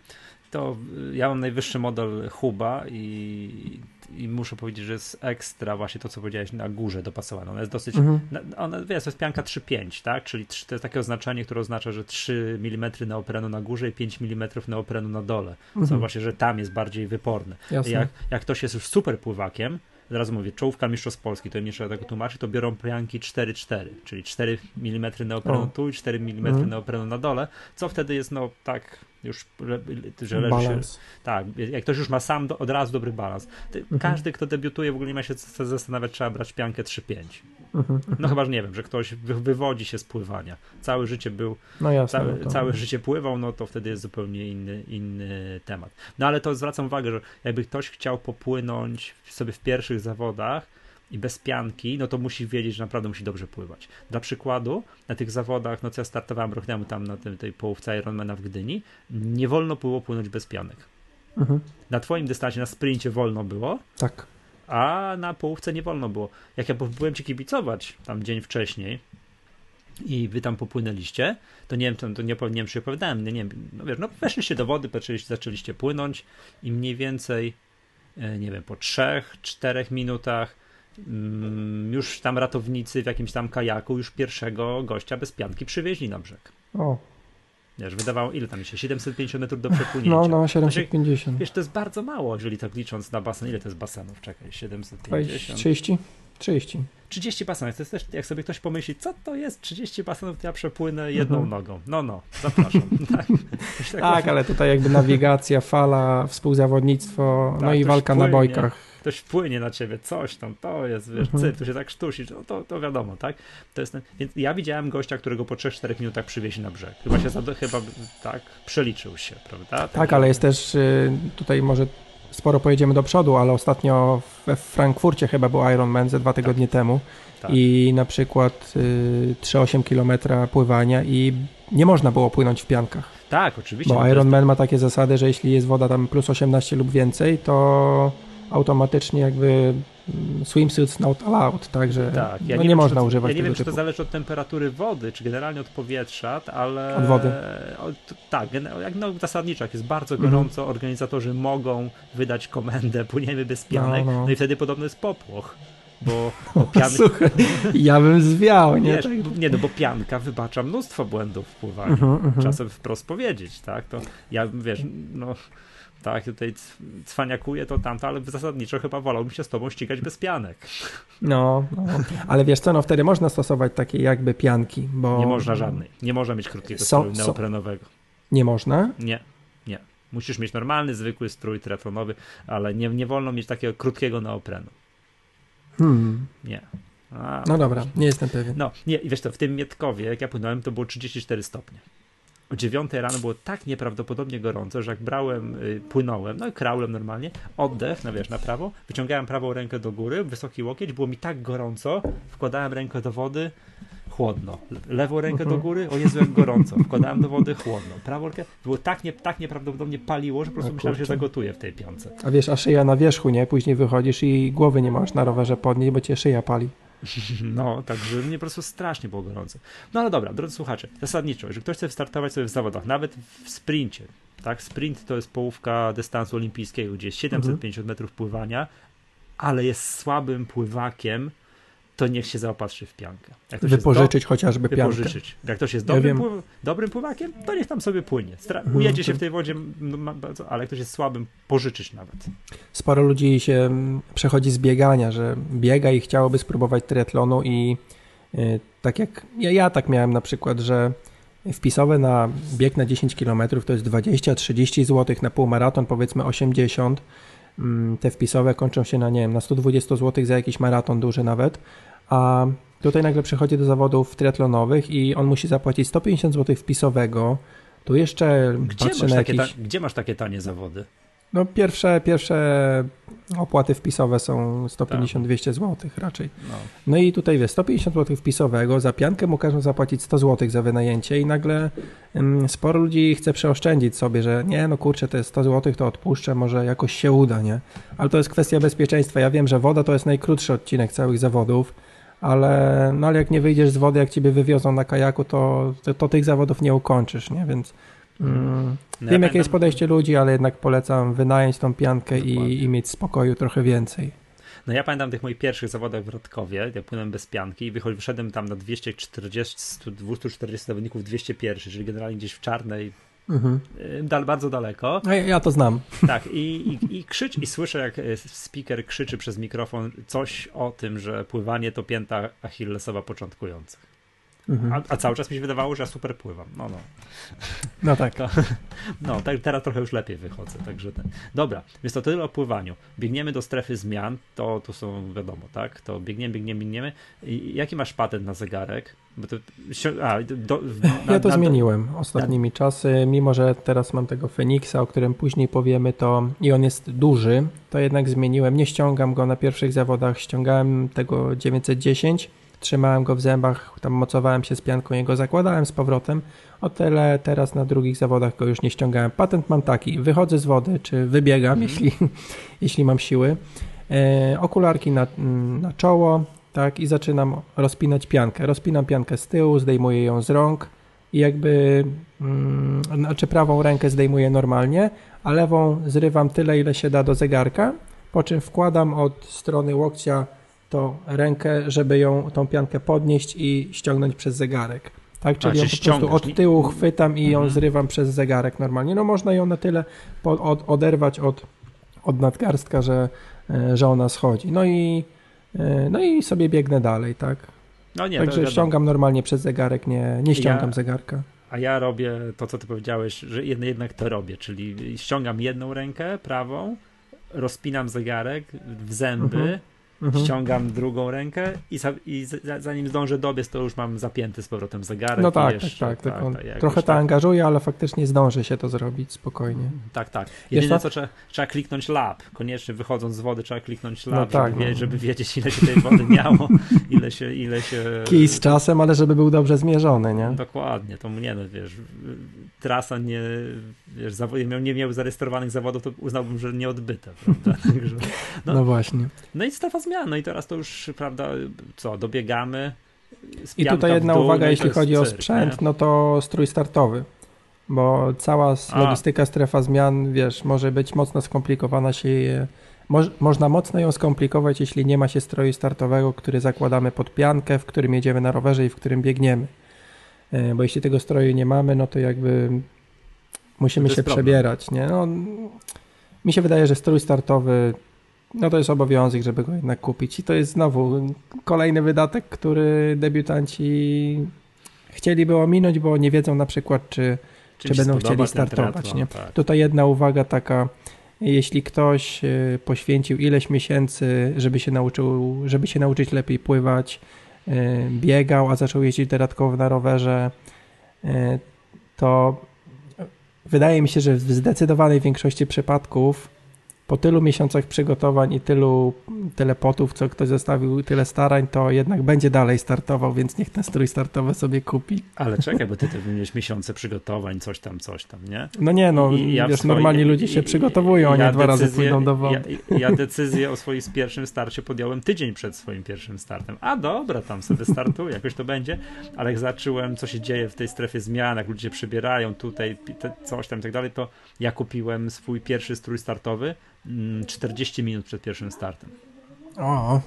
To ja mam najwyższy model Huba i, i muszę powiedzieć, że jest ekstra właśnie to, co powiedziałeś, na górze dopasowane. Ona jest dosyć, mhm. ona, wiesz, to jest pianka 3,5, tak? Czyli to jest takie oznaczenie, które oznacza, że 3 mm neoprenu na górze i 5 mm neoprenu na dole. Mhm. Co właśnie, że tam jest bardziej wyporny. Jak, jak ktoś jest już super pływakiem, zaraz mówię, czołówka mistrzostw Polski, to nie trzeba tego tłumaczyć, to biorą pianki 4-4, czyli 4 mm neoprenu o. tu i 4 mm mhm. neoprenu na dole, co wtedy jest, no tak, już, że leży się, tak, jak ktoś już ma sam do, od razu dobry balans. Ty, mhm. Każdy, kto debiutuje, w ogóle nie ma się zastanawiać, trzeba brać piankę 3-5. No chyba, że nie wiem, że ktoś wy, wywodzi się z pływania. Całe życie był, no jasne, całe, no to... całe życie pływał, no to wtedy jest zupełnie inny, inny temat. No ale to zwracam uwagę, że jakby ktoś chciał popłynąć sobie w pierwszych zawodach, i bez pianki, no to musi wiedzieć, że naprawdę musi dobrze pływać. Dla przykładu, na tych zawodach, no co ja startowałem rok temu tam na tym, tej połówce Ironmana w Gdyni, nie wolno było płynąć bez pianek. Mhm. Na twoim dystansie, na sprincie wolno było. Tak. A na połówce nie wolno było. Jak ja byłem ci kibicować tam dzień wcześniej, i wy tam popłynęliście, to nie wiem, to, nie, nie wiem, czy opowiadałem, nie, nie wiem, no wiesz, no weszliście do wody, zaczęliście, zaczęliście płynąć i mniej więcej, e, nie wiem, po trzech, czterech minutach Mm, już tam ratownicy w jakimś tam kajaku już pierwszego gościa bez pianki przywieźli na brzeg. O. Wiesz, wydawało, ile tam się? 750 metrów do przepłynięcia. No, no, 750. To się, wiesz, to jest bardzo mało, jeżeli tak licząc na basen. Ile to jest basenów? Czekaj, 750. 30? 30. 30 basenów. To jest też, jak sobie ktoś pomyśli, co to jest 30 basenów, to ja przepłynę jedną mhm. nogą. No, no, zapraszam. tak, tak ale tutaj jakby nawigacja, fala, współzawodnictwo, no tak, i walka płynie. na bojkach ktoś wpłynie na ciebie, coś tam, to jest, wiesz, mhm. tu się tak sztusi, to, to, to wiadomo, tak? To jest więc ja widziałem gościa, którego po 3-4 minutach przywieźli na brzeg. Chyba się, chyba tak, przeliczył się, prawda? Tak, tak ale jest też, y, tutaj może sporo pojedziemy do przodu, ale ostatnio we Frankfurcie chyba był Ironman ze dwa tygodnie tak. temu tak. i na przykład y, 3,8 km pływania i nie można było płynąć w piankach. Tak, oczywiście. Bo Ironman ma takie zasady, że jeśli jest woda tam plus 18 lub więcej, to automatycznie jakby mm, swimsuits not allowed, także tak, ja no nie, nie można używać Ja nie wiem, czy to zależy od temperatury wody, czy generalnie od powietrza, ale... Od wody. Od, tak, jak no, zasadniczo, jak jest bardzo mhm. gorąco, mm. organizatorzy mogą wydać komendę, płyniemy bez pianek, no, no. no i wtedy podobno jest popłoch bo, bo pianka... Słuchaj, ja bym zwiał, nie? Wiesz, nie, no bo pianka wybacza mnóstwo błędów w pływaniu. Uh -huh, uh -huh. Trzeba sobie wprost powiedzieć, tak? To ja, wiesz, no tak, tutaj cwaniakuje to tamto, ale zasadniczo chyba wolałbym się z tobą ścigać bez pianek. No, no, ale wiesz co, no wtedy można stosować takie jakby pianki, bo... Nie można żadnej, nie można mieć krótkiego so, stroju neoprenowego. Nie można? Nie, nie. Musisz mieć normalny, zwykły strój triatlonowy, ale nie, nie wolno mieć takiego krótkiego neoprenu. Hmm. Nie. A, no dobra, nie jestem pewien. No, nie, i wiesz to, w tym Mietkowie, jak ja płynąłem, to było 34 stopnie o 9 rano było tak nieprawdopodobnie gorąco, że jak brałem, y, płynąłem, no i krałem normalnie, oddech, no wiesz, na prawo, wyciągałem prawą rękę do góry, wysoki łokieć, było mi tak gorąco, wkładałem rękę do wody, chłodno. Lewą rękę do mhm. góry, o Jezu, jak gorąco. Wkładałem do wody, chłodno. Prawą rękę, było tak, nie, tak nieprawdopodobnie paliło, że po prostu myślałem, że się zagotuje w tej piance. A wiesz, a szyja na wierzchu, nie? Później wychodzisz i głowy nie masz na rowerze podnieść, bo cię szyja pali. No, także mnie po prostu strasznie było gorąco. No ale dobra, drodzy słuchacze, zasadniczo, jeżeli ktoś chce startować sobie w zawodach, nawet w sprincie, tak, sprint to jest połówka dystansu olimpijskiego, gdzie jest 750 mhm. metrów pływania, ale jest słabym pływakiem, to niech się zaopatrzy w piankę. wypożyczyć do... chociażby piankę. Wypożyczyć. Jak ktoś jest dobrym, ja pływ... dobrym pływakiem, to niech tam sobie płynie. Stra... Mhm. Ujedzie się w tej wodzie, ale jak ktoś jest słabym, pożyczyć nawet. Sporo ludzi się mm, przechodzi z biegania, że biega i chciałoby spróbować triatlonu i yy, tak jak ja, ja tak miałem na przykład, że wpisowe na bieg na 10 km to jest 20-30 zł, na półmaraton powiedzmy 80 mm, te wpisowe kończą się na, nie wiem, na 120 zł za jakiś maraton duży nawet, a tutaj nagle przechodzi do zawodów triatlonowych i on musi zapłacić 150 zł wpisowego. Tu jeszcze gdzie masz, na jakiś... ta... gdzie masz takie tanie zawody? No pierwsze, pierwsze opłaty wpisowe są 150-200 zł raczej. No. no. i tutaj wiesz, 150 zł wpisowego, za piankę mu każą zapłacić 100 zł za wynajęcie i nagle um, sporo ludzi chce przeoszczędzić sobie, że nie, no kurczę, to jest 100 zł, to odpuszczę, może jakoś się uda, nie? Ale to jest kwestia bezpieczeństwa. Ja wiem, że woda to jest najkrótszy odcinek całych zawodów, ale, no, ale jak nie wyjdziesz z wody, jak ciebie wywiozą na kajaku, to, to, to tych zawodów nie ukończysz, nie? Więc Mm. No Wiem, jakie jest podejście ludzi, ale jednak polecam wynająć tą piankę i, i, mieć spokoju trochę więcej. No ja pamiętam tych moich pierwszych zawodach w Rodkowie, jak płynąłem bez pianki i wyszedłem tam na 240, 240 zawodników 201, czyli generalnie gdzieś w czarnej, mhm. Y, dal, bardzo daleko. Ja, ja, to znam. Tak, i, i, i krzycz, i słyszę, jak y, speaker krzyczy przez mikrofon coś o tym, że pływanie to pięta achillesowa początkujących. Mhm. A, a, cały czas mi się wydawało, że ja super pływam. No, no. No tak. To, no, tak, teraz trochę już lepiej wychodzę. Także ten. Dobra, więc to tyle o pływaniu. Biegniemy do strefy zmian, to tu są wiadomo, tak? To biegniemy, biegniemy, biegniemy. I jaki masz patent na zegarek? To, a, do, na, ja to na, zmieniłem ostatnimi na... czasy, mimo że teraz mam tego Feniksa, o którym później powiemy, to i on jest duży, to jednak zmieniłem. Nie ściągam go na pierwszych zawodach, ściągałem tego 910 trzymałem go w zębach, tam mocowałem się z pianką i go zakładałem z powrotem. O tyle teraz na drugich zawodach go już nie ściągałem. Patent mam taki, wychodzę z wody, czy wybiegam, mm. jeśli, jeśli mam siły. E, okularki na, na czoło, tak, i zaczynam rozpinać piankę. Rozpinam piankę z tyłu, zdejmuję ją z rąk i jakby, mm, znaczy prawą rękę zdejmuję normalnie, a lewą zrywam tyle, ile się da do zegarka, po czym wkładam od strony łokcia to rękę, żeby ją, tą piankę podnieść i ściągnąć przez zegarek. Tak, czyli A, ją po prostu od tyłu chwytam i ją mhm. zrywam przez zegarek normalnie. No można ją na tyle po, od, oderwać od, od nadgarstka, że, e, że ona schodzi. No i, no i sobie biegnę dalej, tak. No nie, Także ściągam normalnie przez zegarek, nie, nie ściągam ja, zegarka. A ja robię to, co ty powiedziałeś, że jednak to robię, czyli ściągam jedną rękę prawą, rozpinam zegarek w zęby, mhm mhm. ściągam drugą rękę i, i za, zanim zdążę dobiec, to już mam zapięty z powrotem zegarek. No tak, tak tak, tak, tak, tak Trochę to tak. angażuje, ale faktycznie zdąży się to zrobić spokojnie. Mhm, tak, tak. Jedyne co trzeba, trzeba kliknąć lab. Koniecznie wychodząc z wody trzeba kliknąć lab, no tak, żeby, no. żeby, wiedzieć ile się tej wody miało, ile się, ile się... Kij z czasem, ale żeby był dobrze zmierzony, nie? Dokładnie, to nie no, wiesz, trasa nie, wiesz, nie miał zarejestrowanych zawodów, to uznałbym, że nieodbyte, prawda? Także, no, no właśnie. No i strefa zmian. No i teraz to już, prawda, co, dobiegamy. I tutaj jedna dół, uwaga, no jeśli chodzi cyrk, o sprzęt, nie? no to strój startowy. Bo cała logistyka, A. strefa zmian, wiesz, może być mocno skomplikowana się. Mo można mocno ją skomplikować, jeśli nie ma się stroju startowego, który zakładamy pod piankę, w którym jedziemy na rowerze i w którym biegniemy. E, bo jeśli tego stroju nie mamy, no to jakby musimy się problem. przebierać, nie? No, mi się wydaje, że strój startowy no to jest obowiązek, żeby go jednak kupić. I to jest znowu kolejny wydatek, który debiutanci chcieliby ominąć, bo nie wiedzą na przykład, czy, czy będą chcieli startować. Nie? Tak. Tutaj jedna uwaga taka, jeśli ktoś e, poświęcił ileś miesięcy, żeby się, nauczył, żeby się nauczyć lepiej pływać, e, biegał, a zaczął jeździć dodatkowo na rowerze, e, to wydaje mi się, że w zdecydowanej większości przypadków po tylu miesiącach przygotowań i tylu telepotów, co ktoś zostawił, tyle starań, to jednak będzie dalej startował, więc niech ten strój startowy sobie kupi. Ale czekaj, bo ty też miałeś miesiące przygotowań, coś tam, coś tam, nie? No nie, no, I ja wiesz, normalni ludzie się przygotowują, ja nie dwa razy pójdą do wody. Ja, ja decyzję o swoim pierwszym starcie podjąłem tydzień przed swoim pierwszym startem. A dobra, tam sobie startuję, jakoś to będzie, ale jak zacząłem, co się dzieje w tej strefie zmian, jak ludzie przybierają tutaj, coś tam i tak dalej, to ja kupiłem swój pierwszy strój startowy, 40 mm, minut przed pierwszym startem. O.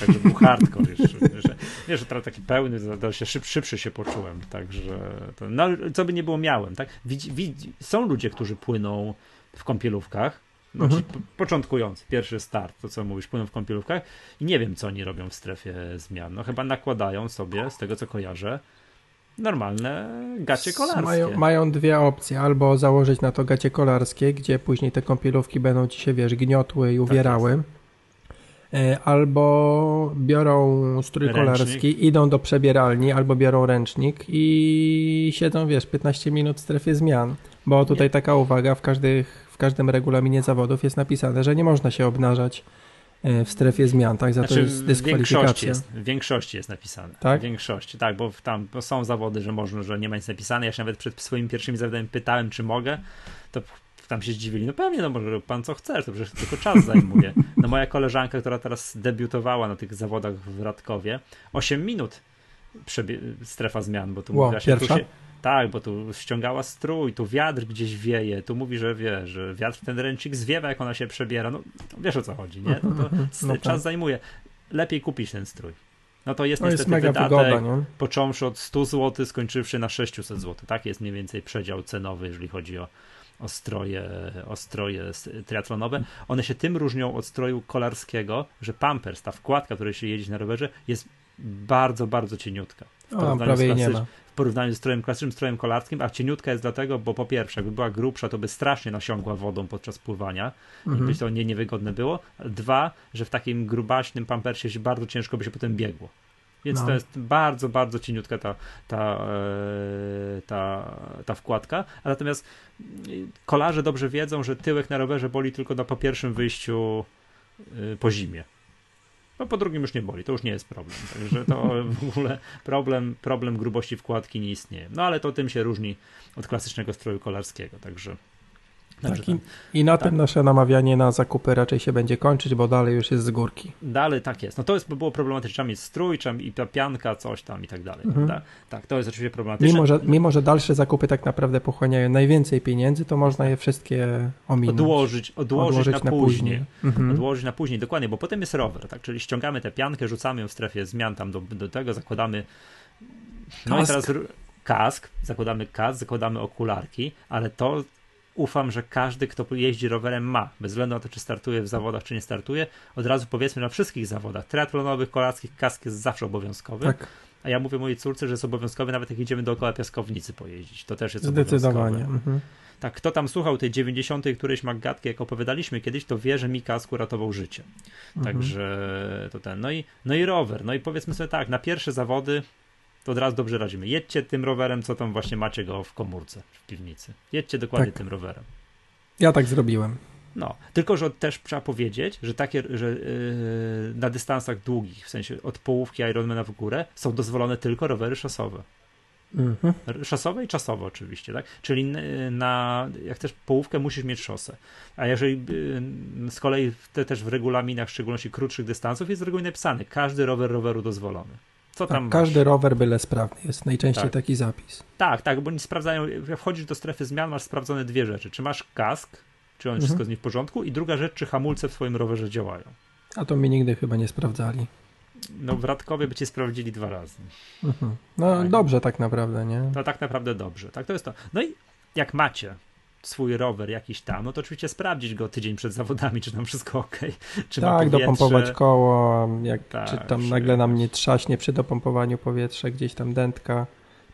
Także był hardcore jeszcze. Wiesz, że teraz taki pełny, się szyb, szybszy się poczułem, także to, no, co by nie było miałem, tak? Widzi, widzi, są ludzie, którzy płyną w kąpielówkach, znaczy mhm. początkujący, pierwszy start, to co mówisz, płyną w kąpielówkach i nie wiem, co oni robią w strefie zmian. No chyba nakładają sobie, z tego co kojarzę, normalne gacie kolarskie. Mają, mają dwie opcje. Albo założyć na to gacie kolarskie, gdzie później te kąpielówki będą ci się, wiesz, gniotły i tak uwierały. Tak albo biorą strój ręcznik. kolarski, idą do przebieralni, albo biorą ręcznik i siedzą, wiesz, 15 minut w strefie zmian. Bo tutaj Nie. taka uwaga, w każdych każdym regulaminie zawodów jest napisane, że nie można się obnażać w strefie zmian, tak? Za znaczy, to jest dyskwalifikacja. W większości jest, w większości jest napisane. Tak? W większości, tak, bo tam bo są zawody, że można, że nie ma nic napisane. Ja się nawet przed swoimi pierwszymi zawodami pytałem, czy mogę, to tam się zdziwili, no pewnie, no może pan co chcesz, to przecież tylko czas zajmuje. No moja koleżanka, która teraz debiutowała na tych zawodach w Radkowie, 8 minut strefa zmian, bo tu wow, mówiła się, tu się, tak, bo tu ściągała strój, tu wiatr gdzieś wieje, tu mówi, że wie, że wiatr ten ręcznik zwiewa, jak ona się przebiera. No wiesz o co chodzi, nie? No to no czas tak. zajmuje. Lepiej kupić ten strój. No to jest to niestety jest wydatek, wygoda, począwszy od 100 zł, skończywszy na 600 zł. Tak jest mniej więcej przedział cenowy, jeżeli chodzi o, o stroje, o stroje triatlonowe. One się tym różnią od stroju kolarskiego, że Pampers, ta wkładka, której się jeździ na rowerze, jest bardzo, bardzo cieniutka. W o, prawie nie ma porównaniu z strojem klasycznym, strojem kolarskim, a cieniutka jest dlatego, bo po pierwsze, jakby była grubsza, to by strasznie nasiągła wodą podczas pływania mhm. i by to nie, niewygodne było. Dwa, że w takim grubaśnym pampersie się bardzo ciężko by się potem biegło. Więc no. to jest bardzo, bardzo cieniutka ta, ta, e, ta, ta wkładka. A natomiast kolarze dobrze wiedzą, że tyłek na rowerze boli tylko na po pierwszym wyjściu e, po zimie. No po drugim już nie boli, to już nie jest problem. Także to w ogóle problem, problem grubości wkładki nie istnieje. No ale to tym się różni od klasycznego stroju kolarskiego, także tak, i, I na tak. tym nasze namawianie na zakupy raczej się będzie kończyć, bo dalej już jest z górki. Dalej tak jest. No to jest, by było problematyczne. Trzeba mieć strój, trzeba i pianka, coś tam i tak dalej. Mhm. Tak, tak, to jest oczywiście problematyczne. Mimo że, mimo, że dalsze zakupy tak naprawdę pochłaniają najwięcej pieniędzy, to można je wszystkie ominąć. Odłożyć, odłożyć, odłożyć na, na, później. później. Mhm. Odłożyć na później, dokładnie, bo potem jest rower, tak? Czyli ściągamy tę piankę, rzucamy ją w strefie zmian tam do, do tego, zakładamy no kask. i teraz kask, zakładamy kask, zakładamy okularki, ale to ufam, że każdy, kto jeździ rowerem ma, bez względu na to, czy startuje w zawodach, czy nie startuje, od razu powiedzmy na wszystkich zawodach, triatlonowych, kolarskich, kask jest zawsze obowiązkowy. Tak. A ja mówię mojej córce, że jest obowiązkowy, nawet jak idziemy dookoła piaskownicy pojeździć. To też jest Zdecydowanie. Mhm. Tak, kto tam słuchał tej 90. którejś Maggatki, jak opowiadaliśmy kiedyś, to wie, że mi kask uratował życie. Mhm. Także to ten. No i, no i rower. No i powiedzmy sobie tak, na pierwsze zawody to od razu dobrze radzimy. Jedźcie tym rowerem, co tam właśnie macie go w komórce, w piwnicy. Jedźcie dokładnie tak. tym rowerem. Ja tak zrobiłem. No, tylko że też trzeba powiedzieć, że takie, że yy, na dystansach długich, w sensie od połówki Ironmana w górę, są dozwolone tylko rowery szosowe. Mhm. Szosowe i czasowe oczywiście, tak? Czyli na, jak chcesz połówkę, musisz mieć szosę. A jeżeli yy, z kolei te, też w regulaminach, w szczególności krótszych dystansów, jest z reguły napisane, każdy rower roweru dozwolony. Co tak, tam każdy rower byle sprawny jest najczęściej tak. taki zapis. Tak, tak, bo oni sprawdzają, jak wchodzisz do strefy zmian, masz sprawdzone dwie rzeczy. Czy masz kask, czy on mhm. wszystko z nim w porządku i druga rzecz, czy hamulce w swoim rowerze działają. A to mi nigdy chyba nie sprawdzali. No w Radkowie by cię sprawdzili dwa razy. Mhm. No tak. dobrze tak naprawdę, nie? No tak naprawdę dobrze. Tak, to jest to. No i jak macie swój rower jakiś tam, no to oczywiście sprawdzić go tydzień przed zawodami, czy tam wszystko ok. Czy tak, dopompować koło, jak, tak, czy tam nagle nam nie trzaśnie przy dopompowaniu powietrza, gdzieś tam dętka,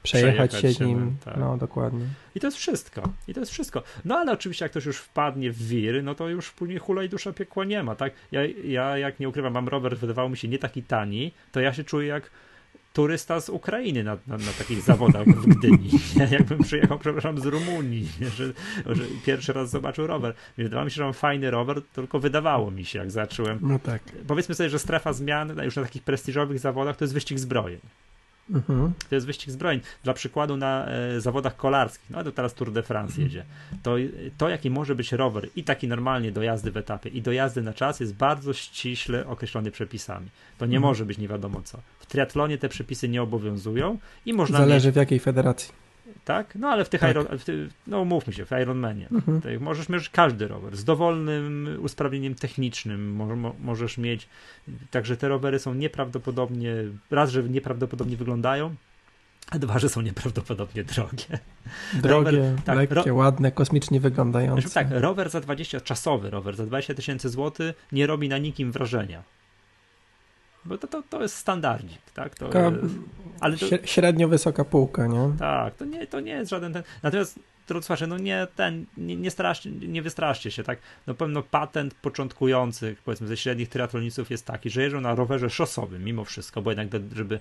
przejechać, przejechać się nim, tak. no dokładnie. I to jest wszystko, i to jest wszystko. No ale oczywiście jak ktoś już wpadnie w wir, no to już później hula i dusza piekła nie ma, tak? Ja, ja jak nie ukrywam, mam rower, wydawało mi się nie taki tani, to ja się czuję jak turysta z Ukrainy na, na, na takich zawodach w Gdyni. Jakbym przyjechał, przepraszam, z Rumunii, że, że pierwszy raz zobaczył rower. Wydawało mi się, że mam fajny rower, tylko wydawało mi się, jak zacząłem. No tak. Powiedzmy sobie, że strefa zmian już na takich prestiżowych zawodach to jest wyścig zbrojeń. Mhm. To jest wyścig zbrojeń. Dla przykładu na e, zawodach kolarskich, no to teraz Tour de France mhm. jedzie, to, to jaki może być rower i taki normalnie do jazdy w etapie i do jazdy na czas jest bardzo ściśle określony przepisami. To nie mhm. może być nie wiadomo co. W triatlonie te przepisy nie obowiązują i można Zależy mieć... w jakiej federacji tak? No ale w tych, tak. Iron, w ty, no mówmy się, w Ironmanie. Mhm. możesz mieć każdy rower z dowolnym usprawnieniem technicznym. Może, możesz mieć, także te rowery są nieprawdopodobnie, raz, że nieprawdopodobnie wyglądają, a dwa, że są nieprawdopodobnie drogie. Drogie, rower, tak, lekkie, ro... ładne, kosmicznie wyglądające. Znaczy, tak, rower za 20, czasowy rower za 20 tysięcy złotych nie robi na nikim wrażenia. Bo to, to, to jest standardzik, tak? To, Taka ale to, średnio wysoka półka, nie? Tak, to nie, to nie jest żaden ten. Natomiast drodzy słuchacze, no nie ten, nie, nie, strasz, nie wystraszcie się, tak? No pewno patent początkujących, powiedzmy, ze średnich triatlonistów jest taki, że jeżdżą na rowerze szosowym mimo wszystko, bo jednak żeby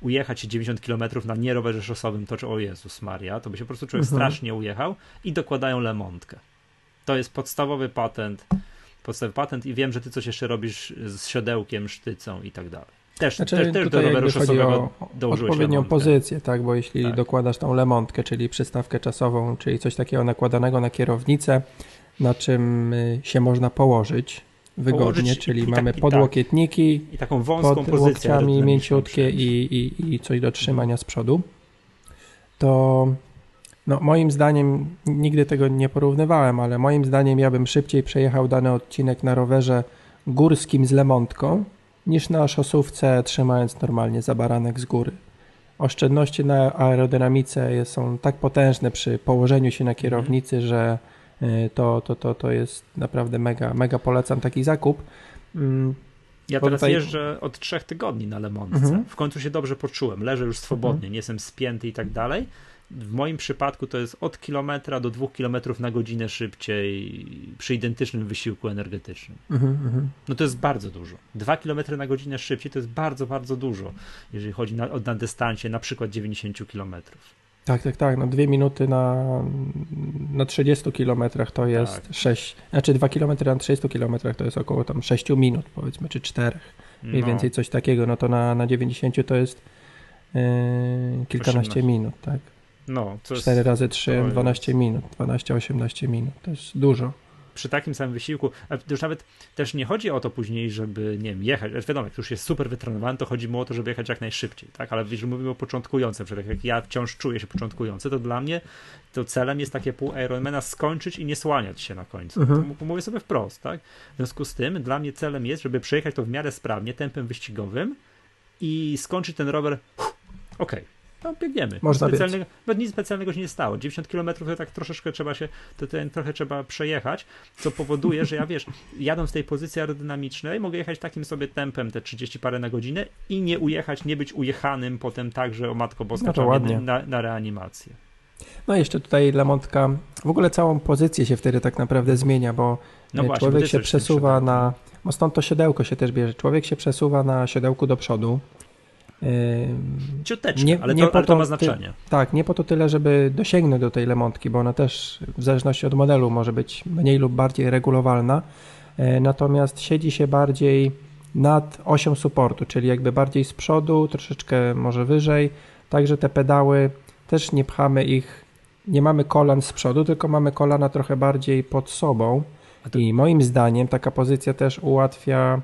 ujechać 90 km na nie rowerze szosowym, to czy o Jezus Maria, to by się po prostu człowiek mhm. strasznie ujechał i dokładają lemontkę. To jest podstawowy patent, podstawowy patent i wiem, że ty coś jeszcze robisz z siodełkiem, sztycą i tak dalej. Też, Znaczy, też, też do roweru szosowego dołożyłeś odpowiednią lemontkę. pozycję, tak, bo jeśli Tak. dokładasz tą lemontkę, czyli przystawkę czasową, czyli coś takiego nakładanego na kierownicę, na czym y, się można położyć wygodnie, Położyć czyli i tak- mamy i tak. podłokietniki, I taką wąską pod pozycję mięciutkie i, i, i coś do trzymania z przodu, to no, moim zdaniem, nigdy tego nie porównywałem, ale moim zdaniem ja bym szybciej przejechał dany odcinek na rowerze górskim z lemontką, niż na szosówce trzymając normalnie za baranek z góry. Oszczędności na aerodynamice są tak potężne przy położeniu się na kierownicy, że y, to, to, to, to jest naprawdę mega, mega polecam taki zakup. Mm, Ja Bo teraz tutaj- jeżdżę od trzech tygodni na Lemontce. Mhm. W końcu się dobrze poczułem. Leżę już swobodnie, nie jestem spięty i tak dalej. W moim przypadku to jest od kilometra do dwóch kilometrów na godzinę szybciej przy identycznym wysiłku energetycznym. mhm, mhm. No to jest bardzo dużo. Dwa kilometry na godzinę szybciej to jest bardzo, bardzo dużo, jeżeli chodzi na, na dystansie na przykład 90 kilometrów. Tak, tak, tak. No dwie minuty na, na 30 kilometrach to jest Tak. 6, znaczy 2 kilometry na 30 kilometrach to jest około tam 6 minut powiedzmy, czy 4. Mniej No, więcej coś takiego. No to na, na 90 to jest yy, kilkanaście 18. minut, tak. No to jest, 4 razy 3, to 12 jest- minut, 12-18 minut. To jest dużo. przy takim samym wysiłku, a już nawet też nie chodzi o to później, żeby, nie wiem, jechać, wiadomo, jak już jest super wytrenowany, to chodzi mu o to, żeby jechać jak najszybciej, tak, ale jeżeli mówimy o początkującym, że jak ja wciąż czuję się początkujący, to dla mnie to celem jest takie pół Ironmana skończyć i nie słaniać się na końcu. Mhm. To mówię sobie wprost, tak, w związku z tym dla mnie celem jest, żeby przejechać to w miarę sprawnie, tempem wyścigowym i skończyć ten rower, okej. No, biegniemy. Można nic specjalnego, bo nic specjalnego się nie stało. 90 km to tak troszeczkę trzeba się, to ten trochę trzeba przejechać, co powoduje, że ja wiesz, jadąc z tej pozycji aerodynamicznej, mogę jechać takim sobie tempem te 30 parę na godzinę i nie ujechać, nie być ujechanym potem tak, że o matko boska No to na, na reanimację. No i jeszcze tutaj Lemontka, w ogóle całą pozycję się wtedy tak naprawdę zmienia, bo No e, właśnie, bo człowiek ty się przesuwa na, bo stąd to siodełko się też bierze, człowiek się przesuwa na siodełku do przodu. Ciuteczkę, Nie- ale, nie to, po ale to to ma ty- znaczenie. Tak, nie po to tyle, żeby dosięgnąć do tej lemontki, bo ona też w zależności od modelu może być mniej lub bardziej regulowalna. E, Natomiast siedzi się bardziej nad osią supportu, czyli jakby bardziej z przodu, troszeczkę może wyżej. Także te pedały też nie pchamy ich, nie mamy kolan z przodu, tylko mamy kolana trochę bardziej pod sobą. To- I moim zdaniem taka pozycja też ułatwia.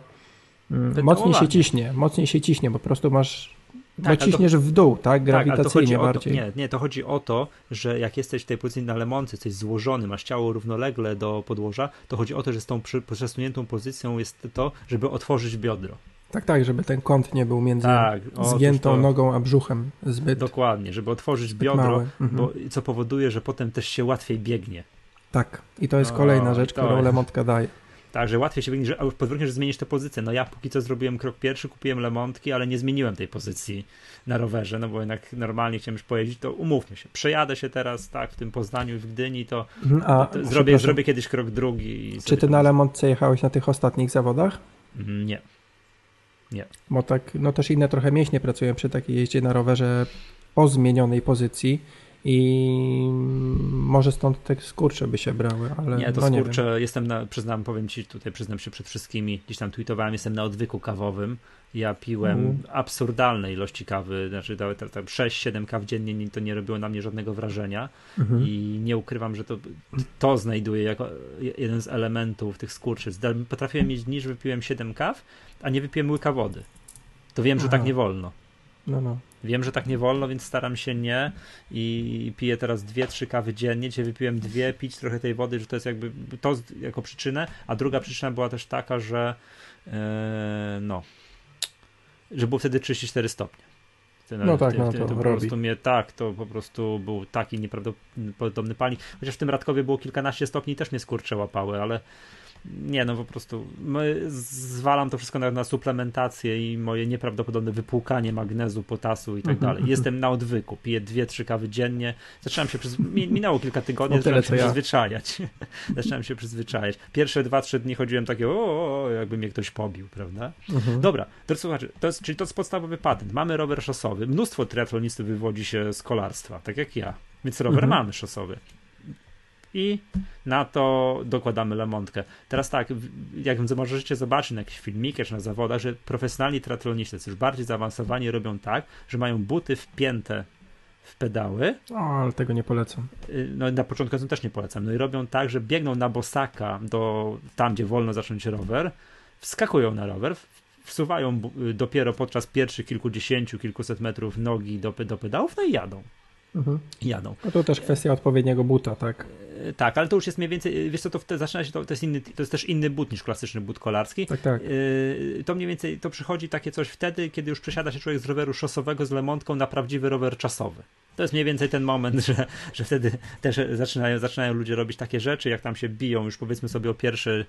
Mm. Mocniej się ciśnie, mocniej się ciśnie, bo po prostu masz. Tak, bo to- ciśniesz w dół, tak? Tak, to Grawitacyjnie o to, bardziej. nie, nie, to chodzi o to, że jak jesteś w tej pozycji na lemonce, jesteś złożony, masz ciało równolegle do podłoża, to chodzi o to, że z tą przy- przesuniętą pozycją jest to, żeby otworzyć biodro. Tak, tak, żeby ten kąt nie był między Tak, otóż zgiętą to- nogą a brzuchem zbyt Dokładnie, żeby otworzyć biodro. Mhm. bo, co powoduje, że potem też się łatwiej biegnie. Tak, i to jest O, kolejna rzecz, to którą jest- daje. Tak, że łatwiej się że a podwórkiem, że zmienisz tę pozycję. No ja póki co zrobiłem krok pierwszy, kupiłem lemontki, ale nie zmieniłem tej pozycji na rowerze, no bo jednak normalnie chciałem już pojeździć, to umówmy się. Przejadę się teraz, tak, w tym Poznaniu i w Gdyni, to, Mhm, A to zrobię, zrobię kiedyś krok drugi. Czy ty na Lemontce jechałeś na tych ostatnich zawodach? Mhm, Nie. Bo tak, no też inne trochę mięśnie pracują przy takiej jeździe na rowerze o zmienionej pozycji i może stąd te skurcze by się brały, ale Nie, to no nie wiem. skurczę, jestem na, przyznam, powiem ci tutaj, przyznam się przed wszystkimi, gdzieś tam tweetowałem, jestem na odwyku kawowym. Ja piłem Mhm. absurdalne ilości kawy, znaczy tam, tam, tam 6-7 kaw dziennie, nie- to nie robiło na mnie żadnego wrażenia Mhm. i nie ukrywam, że to, to znajduję jako jeden z elementów tych skurczy. Potrafiłem mieć dni, że wypiłem 7 kaw, a nie wypiłem łyka wody. To wiem, że Aha. tak nie wolno. No, no. Wiem, że tak nie wolno, więc staram się nie i piję teraz dwie, trzy kawy dziennie. Dzisiaj wypiłem dwie, pić trochę tej wody, że to jest jakby to jako przyczynę, a druga przyczyna była też taka, że e, no, że było wtedy 34 stopnie. Ten- No tak, ten- no ten- to po robi. prostu mnie tak, to po prostu był taki nieprawdopodobny palnik. Chociaż w tym Radkowie było kilkanaście stopni i też mnie skurcze łapały, ale nie, no po prostu zwalam to wszystko na, na suplementację i moje nieprawdopodobne wypłukanie magnezu, potasu i tak Mhm, dalej. Jestem na odwyku, piję dwie, trzy kawy dziennie. Zacząłem się, przyz... mi- minęło kilka tygodni, No się ja. przyzwyczajać. zacząłem się przyzwyczajać. Pierwsze dwa, trzy dni chodziłem takie, o, o, o, jakby mnie ktoś pobił, prawda? Mhm. Dobra, to słuchajcie, to jest, czyli to jest podstawowy patent. Mamy rower szosowy. Mnóstwo triatlonistów wywodzi się z kolarstwa, tak jak ja. Więc rower Mhm. mamy szosowy. I na to dokładamy lemontkę. Teraz tak, jak możecie zobaczyć na jakichś filmikach czy na zawodach, że profesjonalni triatloniści, już bardziej zaawansowani, robią tak, że mają buty wpięte w pedały. O, ale tego nie polecam. Y, no na początku też nie polecam. No i robią tak, że biegną na bosaka do tam, gdzie wolno zacząć rower, wskakują na rower, wsuwają y, dopiero podczas pierwszych kilkudziesięciu, kilkuset metrów nogi do, do pedałów, no i jadą. Mhm. Jadą. No to też kwestia odpowiedniego buta, tak? E, tak, ale to już jest mniej więcej, wiesz co, to te, zaczyna się, to, to, jest inny, to jest też inny but niż klasyczny but kolarski. Tak, tak. E, to mniej więcej, to przychodzi takie coś wtedy, kiedy już przesiada się człowiek z roweru szosowego z lemontką na prawdziwy rower czasowy. To jest mniej więcej ten moment, że, że wtedy też zaczynają, zaczynają ludzie robić takie rzeczy, jak tam się biją już powiedzmy sobie o pierwsze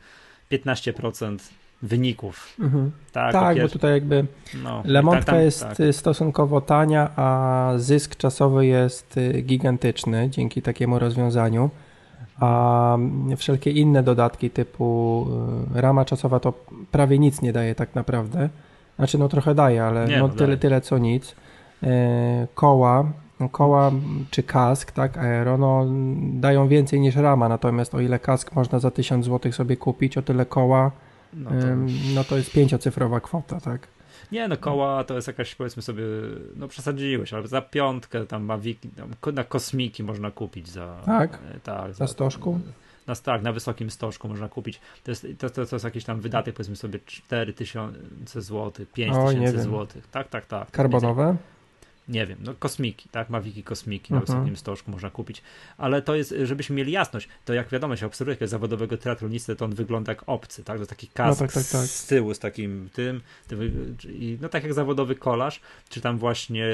15% wyników. Mhm. Tak, tak bo tutaj jakby no, lemontka tak, jest tak. stosunkowo tania, a zysk czasowy jest y, gigantyczny dzięki takiemu rozwiązaniu. A wszelkie inne dodatki typu y, rama czasowa to prawie nic nie daje tak naprawdę. Znaczy no trochę daje, ale nie, no, no, tyle, tyle co nic. E, koła, koła czy kask, tak, aero, no dają więcej niż rama, natomiast o ile kask można za 1000 zł sobie kupić, o tyle koła no to, no to jest pięciocyfrowa kwota, tak? Nie, no koła to jest jakaś, powiedzmy sobie, no przesadziłeś, ale za piątkę tam ma wiki, tam, na kosmiki można kupić za... Tak? E, tak. Za stożku? Na, tak, na wysokim stożku można kupić. To jest, to, to, to jest jakiś tam wydatek, powiedzmy sobie 4000 zł, 5000 zł. Tak, tak, tak. Karbonowe? Nie wiem, no kosmiki, tak, Mawiki kosmiki na mhm. wysokim stożku można kupić, ale to jest, żebyśmy mieli jasność, to jak wiadomo, się obserwuje jak zawodowego triatlonistę, to on wygląda jak obcy, tak, to taki kask no tak, tak, tak. z tyłu, z takim tym, i no tak jak zawodowy kolarz, czy tam właśnie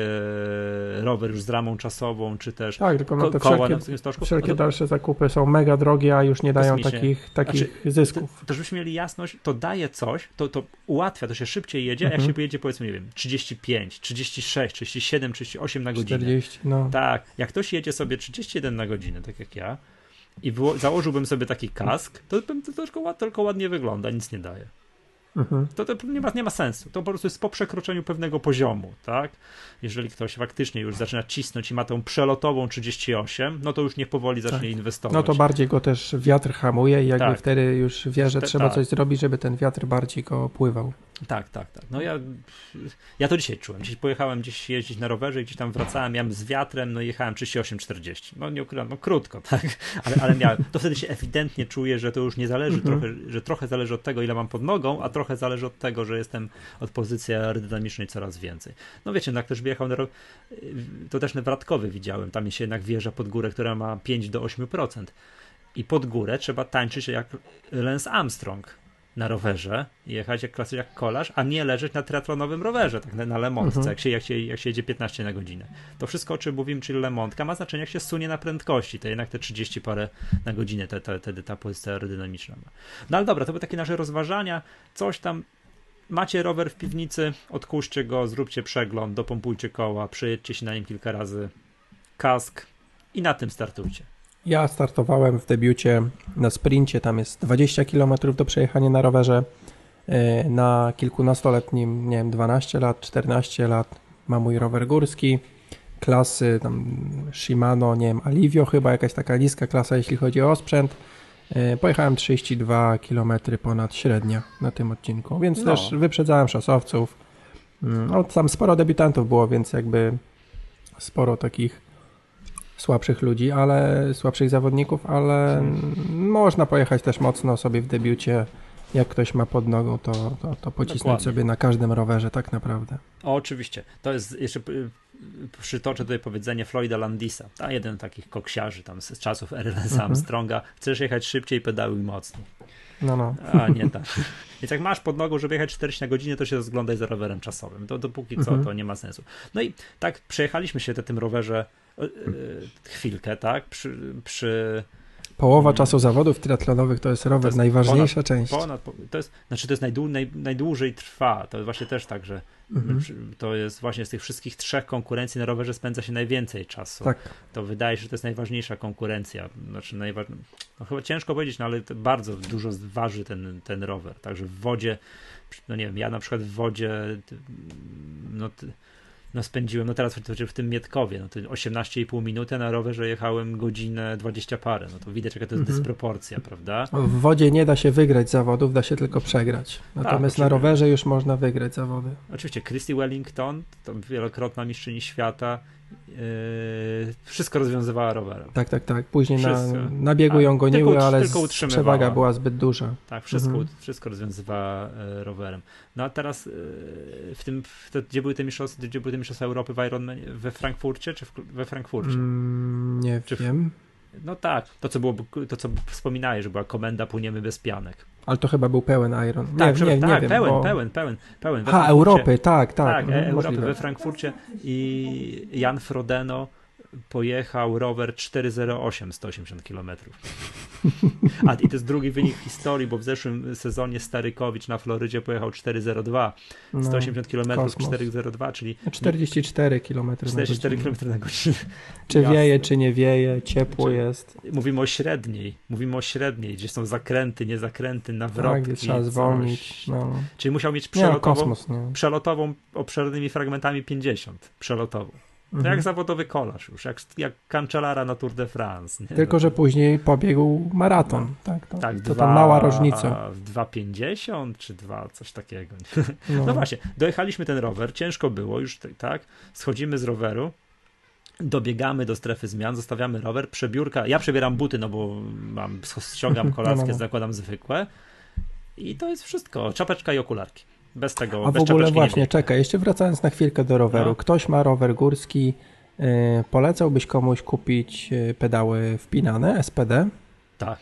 rower już z ramą czasową, czy też tak, tylko no te koła wszelkie, na wysokim stożku. Wszelkie no to, dalsze zakupy są mega drogie, a już nie dają takich, takich znaczy, zysków. To, to, żebyśmy mieli jasność, to daje coś, to, to ułatwia, to się szybciej jedzie, -huh. jak mhm. się pojedzie powiedzmy, nie wiem, 35, 36, 37 37, 38 na godzinę. 40, no. Tak, jak ktoś jedzie sobie 31 na godzinę, tak jak ja, i założyłbym sobie taki kask, to, to, to tylko, tylko ładnie wygląda, nic nie daje. Mhm. To, to nie, ma, nie ma sensu. To po prostu jest po przekroczeniu pewnego poziomu, tak? Jeżeli ktoś faktycznie już zaczyna cisnąć i ma tą przelotową 38, no to już niech powoli zacznie tak. inwestować. No to bardziej go też wiatr hamuje i jakby tak. wtedy już wie, że trzeba tak. coś zrobić, żeby ten wiatr bardziej go opływał. Tak, tak, tak. No ja, ja to dzisiaj czułem. Dziś pojechałem gdzieś jeździć na rowerze i gdzieś tam wracałem, miałem z wiatrem, no jechałem 38-40. No nie ukrywam, no krótko, tak, ale, ale miałem. To wtedy się ewidentnie czuję, że to już nie zależy mhm. trochę, że trochę zależy od tego, ile mam pod nogą, a trochę zależy od tego, że jestem od pozycji aerodynamicznej coraz więcej. No wiecie, no jak ktoś wjechał na rok, to też Wratkowy widziałem, tam się jednak wjeżdża pod górę, która ma 5 do 8%. I pod górę trzeba tańczyć jak Lance Armstrong na rowerze, jechać jak klasy jak kolarz, a nie leżeć na triatlonowym rowerze, tak na lemontce, mhm. jak, się, jak, się, jak się jedzie 15 na godzinę. To wszystko, o czym mówimy, czyli lemontka, ma znaczenie, jak się sunie na prędkości, to jednak te 30 parę na godzinę wtedy te, te, ta pozycja aerodynamiczna ma. No ale dobra, to były takie nasze rozważania, coś tam macie rower w piwnicy, odkurzcie go, zróbcie przegląd, dopompujcie koła, przejedźcie się na nim kilka razy, kask i na tym startujcie. Ja startowałem w debiucie na sprincie, tam jest 20 km do przejechania na rowerze. E, na kilkunastoletnim, nie wiem, 12 lat, 14 lat ma mój rower górski. Klasy tam Shimano, nie wiem, Alivio chyba, jakaś taka niska klasa, jeśli chodzi o sprzęt. E, pojechałem 32 km ponad średnia na tym odcinku, więc no. też wyprzedzałem szosowców. Mm, no, tam sporo debiutantów było, więc jakby sporo takich słabszych ludzi, ale słabszych zawodników, ale można pojechać też mocno sobie w debiucie. Jak ktoś ma pod nogą, to, to, to pocisnąć Dokładnie. sobie na każdym rowerze, tak naprawdę. O, oczywiście. To jest jeszcze przytoczę tutaj powiedzenie Floyda Landisa, a jeden takich koksiarzy tam z czasów RLS mhm. Armstronga. Chcesz jechać szybciej, pedałuj mocniej. No, no. A nie tak. Więc jak masz pod nogą, żeby jechać 40 na godzinę, to się rozglądaj za rowerem czasowym. To dopóki co, mhm. to nie ma sensu. No i tak przejechaliśmy się na tym rowerze chwilkę, tak? Przy, przy Połowa czasu zawodów triatlonowych to jest rower, to jest najważniejsza ponad, część. Ponad, to jest, znaczy to jest najdłu, naj, najdłużej trwa. To właśnie też tak, że mhm. to jest właśnie z tych wszystkich trzech konkurencji na rowerze spędza się najwięcej czasu. Tak. To wydaje się, że to jest najważniejsza konkurencja. Znaczy najważ... no chyba ciężko powiedzieć, no ale bardzo dużo waży ten, ten rower. Także w wodzie, no nie wiem, ja na przykład w wodzie no no spędziłem, no teraz w tym Mietkowie, no to 18,5 minuty, na rowerze jechałem godzinę 20 parę, no to widać jaka to jest mhm. dysproporcja, prawda? W wodzie nie da się wygrać zawodów, da się tylko przegrać. Tak, Natomiast tak, na rowerze już można wygrać zawody. Oczywiście, Christy Wellington, to wielokrotna mistrzyni świata, Yy, wszystko rozwiązywała rowerem. Tak, tak, tak. Później na, na biegu ją goniły, tylko, ale tylko przewaga była zbyt duża. Tak, wszystko, mhm. wszystko rozwiązywała e, rowerem. No a teraz e, w tym, w to, gdzie były te mistrzostwa, gdzie były te mistrzostwa Europy w Ironman, we Frankfurcie czy w, we Frankfurcie? Mm, nie czy wiem. W, no tak, to co było, to co wspominałeś, że była komenda Płyniemy bez pianek. Ale to chyba był pełen Iron. Nie, tak, nie, nie, tak, nie wiem, pełen, bo... pełen, pełen, pełen. Ha, Europy, tak, tak. Tak, mhm, Europy we Frankfurcie i Jan Frodeno pojechał rower 408 180 km. A i to jest drugi wynik w historii, bo w zeszłym sezonie Starykowicz na Florydzie pojechał 402 180 km 402, czyli 44 km 44 km na godzinę. Czy Jasne. wieje, czy nie wieje, ciepło jest. Mówimy o średniej, mówimy o średniej, gdzie są zakręty, niezakręty, nawrotki. Tak, trzeba zwolnić. No. Czyli musiał mieć przelotową, nie, kosmos, nie. przelotową obszernymi fragmentami 50, przelotową. To mhm. jak zawodowy kolarz już, jak, jak na Tour de France. Nie? Tylko, że później pobiegł maraton. No. Tak, to, tak, to dwa, mała różnica. 2,50 czy 2, coś takiego. No. no. właśnie, dojechaliśmy ten rower, ciężko było już, tak, schodzimy z roweru, dobiegamy do strefy zmian, zostawiamy rower, przebiórka, ja przebieram buty, no bo mam, ściągam kolarskie, no, no, zakładam zwykłe i to jest wszystko, czapeczka i okularki. Bez tego, A w ogóle właśnie, czekaj, jeszcze wracając na chwilkę do roweru. No. Ktoś ma rower górski, yy, polecałbyś komuś kupić y, pedały wpinane, SPD? Tak,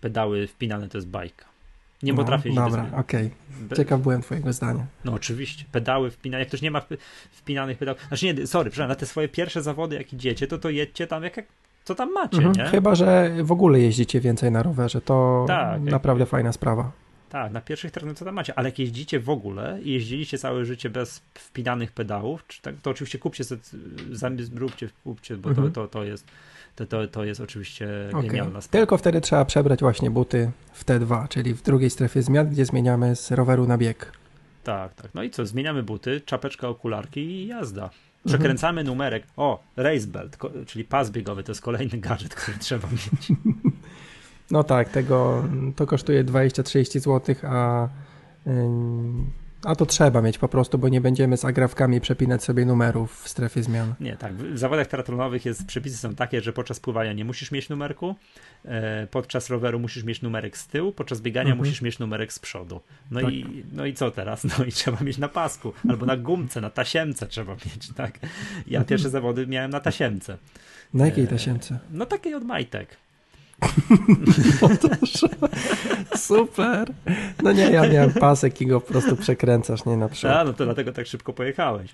pedały wpinane to jest bajka. Nie no, potrafię się Dobra, okej. Okay. Ciekaw byłem twojego zdania. No oczywiście, pedały wpinane, jak ktoś nie ma wpinanych pedałów, znaczy nie, sorry, przepraszam, na te swoje pierwsze zawody jak idziecie, to to jedźcie tam jak, jak co tam macie, mhm, nie? Chyba, że w ogóle jeździcie więcej na rowerze, to tak, naprawdę jak... fajna sprawa. Tak, na pierwszych terenach co tam macie, ale jak jeździcie w ogóle i jeździliście całe życie bez wpinanych pedałów, tak, to oczywiście kupcie, zróbcie, kupcie, bo mhm. to, to, to jest to, to, to jest oczywiście okay. genialna sprawa. Tylko wtedy trzeba przebrać właśnie buty w T2, czyli w drugiej strefie zmian, gdzie zmieniamy z roweru na bieg. Tak, tak. No i co, zmieniamy buty, czapeczka, okularki i jazda. Przekręcamy mhm. numerek. O, race belt, czyli pas biegowy, to jest kolejny gadżet, który trzeba mieć. No tak, tego, to kosztuje 20-30 zł, a, a to trzeba mieć po prostu, bo nie będziemy z agrafkami przepinać sobie numerów w strefie zmian. Nie, tak. W zawodach triatlonowych jest, przepisy są takie, że podczas pływania nie musisz mieć numerku, e, podczas roweru musisz mieć numerek z tyłu, podczas biegania mhm. musisz mieć numerek z przodu. No, tak. i, no i co teraz? No i trzeba mieć na pasku, albo na gumce, na tasiemce trzeba mieć, tak? Ja pierwsze zawody miałem na tasiemce. Na jakiej tasiemce? E, no takiej od majtek. Super. No nie, ja miałem pasek i go po prostu przekręcasz, nie na przykład. A, no to dlatego tak szybko pojechałeś.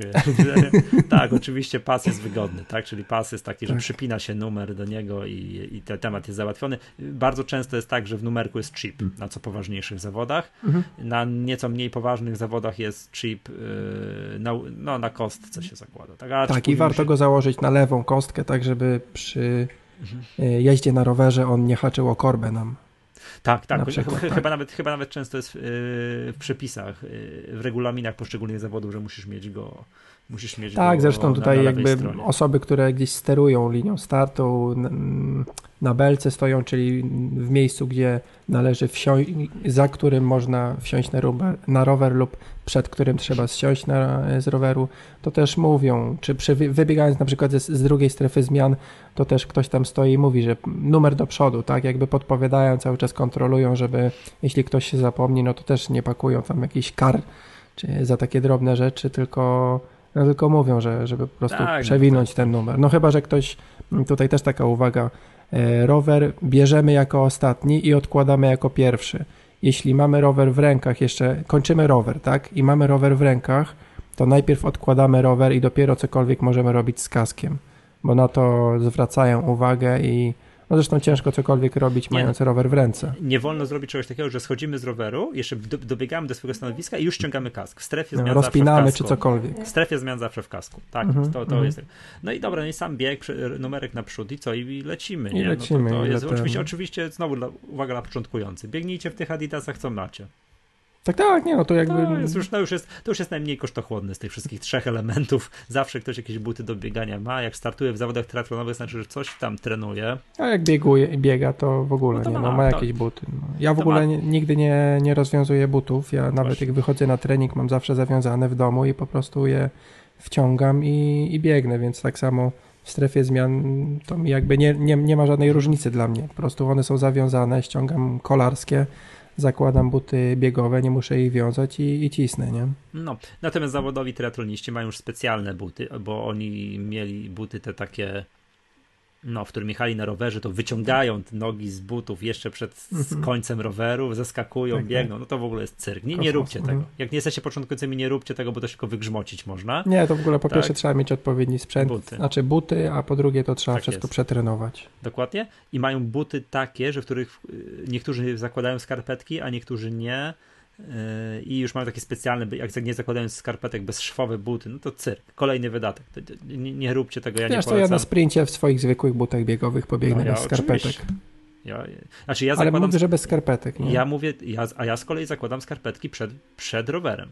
tak, oczywiście pas jest wygodny, tak? Czyli pas jest taki, że tak. przypina się numer do niego i, i ten temat jest załatwiony. Bardzo często jest tak, że w numerku jest chip mm. na co poważniejszych zawodach. Mhm. Na nieco mniej poważnych zawodach jest chip yy, na, no, na kostce się zakłada. Tak, tak i warto się... go założyć na lewą kostkę, tak żeby przy mhm. jeździe na rowerze on nie haczył o korbę nam. Tak, tak. Przykład, chyba, tak. Nawet, chyba nawet często jest w, w przepisach, w regulaminach poszczególnych zawodów, że musisz mieć go musisz mieć Tak, zresztą tutaj na, na jakby stronie. osoby, które gdzieś sterują linią startu, na belce stoją, czyli w miejscu, gdzie należy wsiąść, za którym można wsiąść na rower, na rower lub przed którym trzeba zsiąść na, z roweru, to też mówią, czy przy, wybiegając na przykład z, z, drugiej strefy zmian, to też ktoś tam stoi i mówi, że numer do przodu, tak, jakby podpowiadają, cały czas kontrolują, żeby jeśli ktoś się zapomni, no to też nie pakują tam jakiś kar czy za takie drobne rzeczy, tylko no tylko mówią, że żeby po prostu tak, no przewinąć no ten numer. No chyba, że ktoś, tutaj też taka uwaga, e, rower bierzemy jako ostatni i odkładamy jako pierwszy. Jeśli mamy rower w rękach, jeszcze kończymy rower, tak? I mamy rower w rękach, to najpierw odkładamy rower i dopiero cokolwiek możemy robić z kaskiem, bo na to zwracają uwagę i no zresztą ciężko cokolwiek robić, nie, mając rower w ręce. Nie wolno zrobić czegoś takiego, że schodzimy z roweru, jeszcze do, dobiegamy do swojego stanowiska i już ściągamy kask. W strefie no, zmian no, Rozpinamy czy cokolwiek. W strefie zmian zawsze w kasku. Tak, mhm, to, to mhm. jest. No i dobra, no i sam bieg, numerek naprzód i co? I lecimy, nie? I lecimy. No to, to jest, oczywiście, oczywiście, znowu dla, uwaga dla początkujący. Biegnijcie w tych adidasach, co macie. Tak, tak, nie, no to jakby... To, jest już, no już jest, to już jest najmniej kosztochłodny z tych wszystkich trzech elementów. Zawsze ktoś jakieś buty do biegania ma. Jak startuje w zawodach triatlonowych, znaczy, że coś tam trenuje. A jak bieguje, biega, to w ogóle no to nie, ma, no, ma jakieś buty. No. Ja w ogóle ma... nie, nigdy nie, nie rozwiązuję butów. Ja nawet Właśnie. jak wychodzę na trening, mam zawsze zawiązane w domu i po prostu je wciągam i, i biegnę, więc tak samo w strefie zmian to mi jakby nie, nie, nie ma żadnej różnicy dla mnie. Po prostu one są zawiązane, ściągam kolarskie, zakładam buty biegowe, nie muszę ich wiązać i, i cisnę, nie? No, natomiast zawodowi triatloniści mają już specjalne buty, bo oni mieli buty te takie no, w którym jechali na rowerze, to wyciągają te nogi z butów jeszcze przed mhm. końcem roweru, zeskakują, tak, tak. biegną. No to w ogóle jest cyrk. Nie, nie róbcie tego. Mhm. Jak nie jesteście początkującymi, nie róbcie tego, bo to się tylko wygrzmocić można. Nie, to w ogóle po tak? pierwsze trzeba mieć odpowiedni sprzęt, buty. znaczy buty, a po drugie to trzeba tak wszystko jest. przetrenować. Dokładnie. I mają buty takie, że w których y, niektórzy zakładają skarpetki, a niektórzy nie i już mają takie specjalne, jak nie zakładając skarpetek, bezszwowe buty, no to cyrk, kolejny wydatek. Nie, nie róbcie tego, ja Wiesz, nie polecam. to ja na sprincie w swoich zwykłych butach biegowych pobiegnę no, ja, bez skarpetek. Ja, znaczy ja Ale zakładam, mówię, że bez skarpetek. Nie? Ja mówię, ja, a ja z kolei zakładam skarpetki przed, przed rowerem.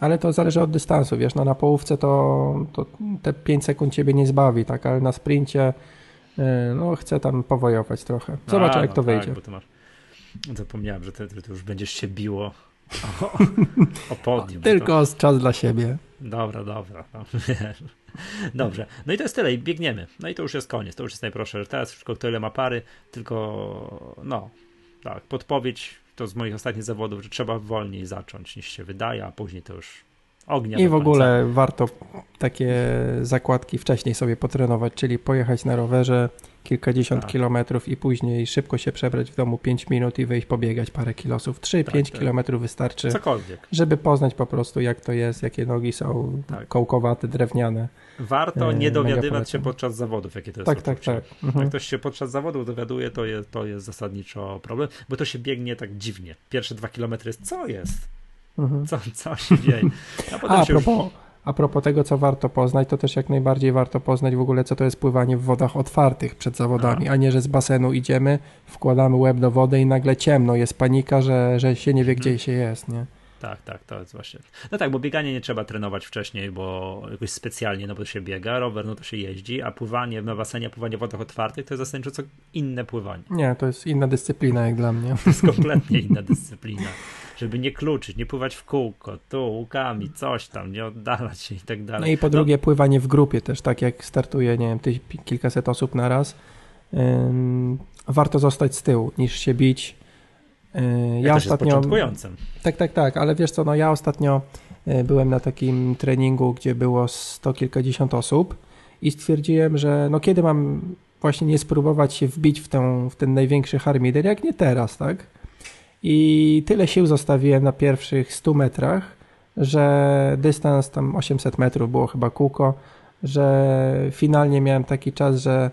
Ale to zależy od dystansu, wiesz, no na połówce to, to te 5 sekund ciebie nie zbawi, tak, ale na sprincie yy, no chcę tam powojować trochę. Zobaczę, jak no to tak, wyjdzie. Masz... Zapomniałem, że ty, ty już będziesz się biło o, o podium. Tylko to... czas dla siebie. Dobra, dobra. No, Dobrze. No i to jest tyle i biegniemy. No i to już jest koniec. To już jest najprostsze. Że teraz wszystko kto ile ma pary, tylko no, tak, podpowiedź to z moich ostatnich zawodów, że trzeba wolniej zacząć niż się wydaje, a później to już ognia. I w ogóle warto takie zakładki wcześniej sobie potrenować, czyli pojechać na rowerze kilkadziesiąt tak. kilometrów i później szybko się przebrać w domu 5 minut i wyjść pobiegać parę kilosów. 3-5 tak, tak. kilometrów wystarczy, Cokolwiek. żeby poznać po prostu jak to jest, jakie nogi są tak. kołkowate, drewniane. Warto nie dowiadywać się podczas zawodów, jakie to jest Tak, tak, tak. Mhm. Jak ktoś się podczas zawodów dowiaduje, to jest, to jest zasadniczo problem, bo to się biegnie tak dziwnie. Pierwsze dwa kilometry jest, co jest? Mhm. Co, co się dzieje? A, A, propos, już a propos tego, co warto poznać, to też jak najbardziej warto poznać w ogóle, co to jest pływanie w wodach otwartych przed zawodami, a nie, że z basenu idziemy, wkładamy łeb do wody i nagle ciemno, jest panika, że, że się nie wie, gdzie mhm. się jest, nie? Tak, tak, to jest właśnie. No tak, bo bieganie nie trzeba trenować wcześniej, bo jakoś specjalnie, no bo się biega, rower, no to się jeździ, a pływanie na basenie, pływanie w wodach otwartych to jest zasadniczo co inne pływanie. Nie, to jest inna dyscyplina jak dla mnie. To jest kompletnie inna dyscyplina żeby nie kluczyć, nie pływać w kółko, tu łukami, coś tam, nie oddalać się i tak dalej. No i po drugie no. pływanie w grupie też, tak jak startuje, nie wiem, ty, kilkaset osób na raz, ym, warto zostać z tyłu niż się bić. Yy, ja, ja ostatnio. początkującym. Tak, tak, tak, ale wiesz co, no ja ostatnio yy, byłem na takim treningu, gdzie było sto kilkadziesiąt osób i stwierdziłem, że no kiedy mam właśnie nie spróbować się wbić w, tę, w ten największy harmider, jak nie teraz, tak? I tyle sił zostawiłem na pierwszych 100 metrach, że dystans tam 800 metrów było chyba kółko, że finalnie miałem taki czas, że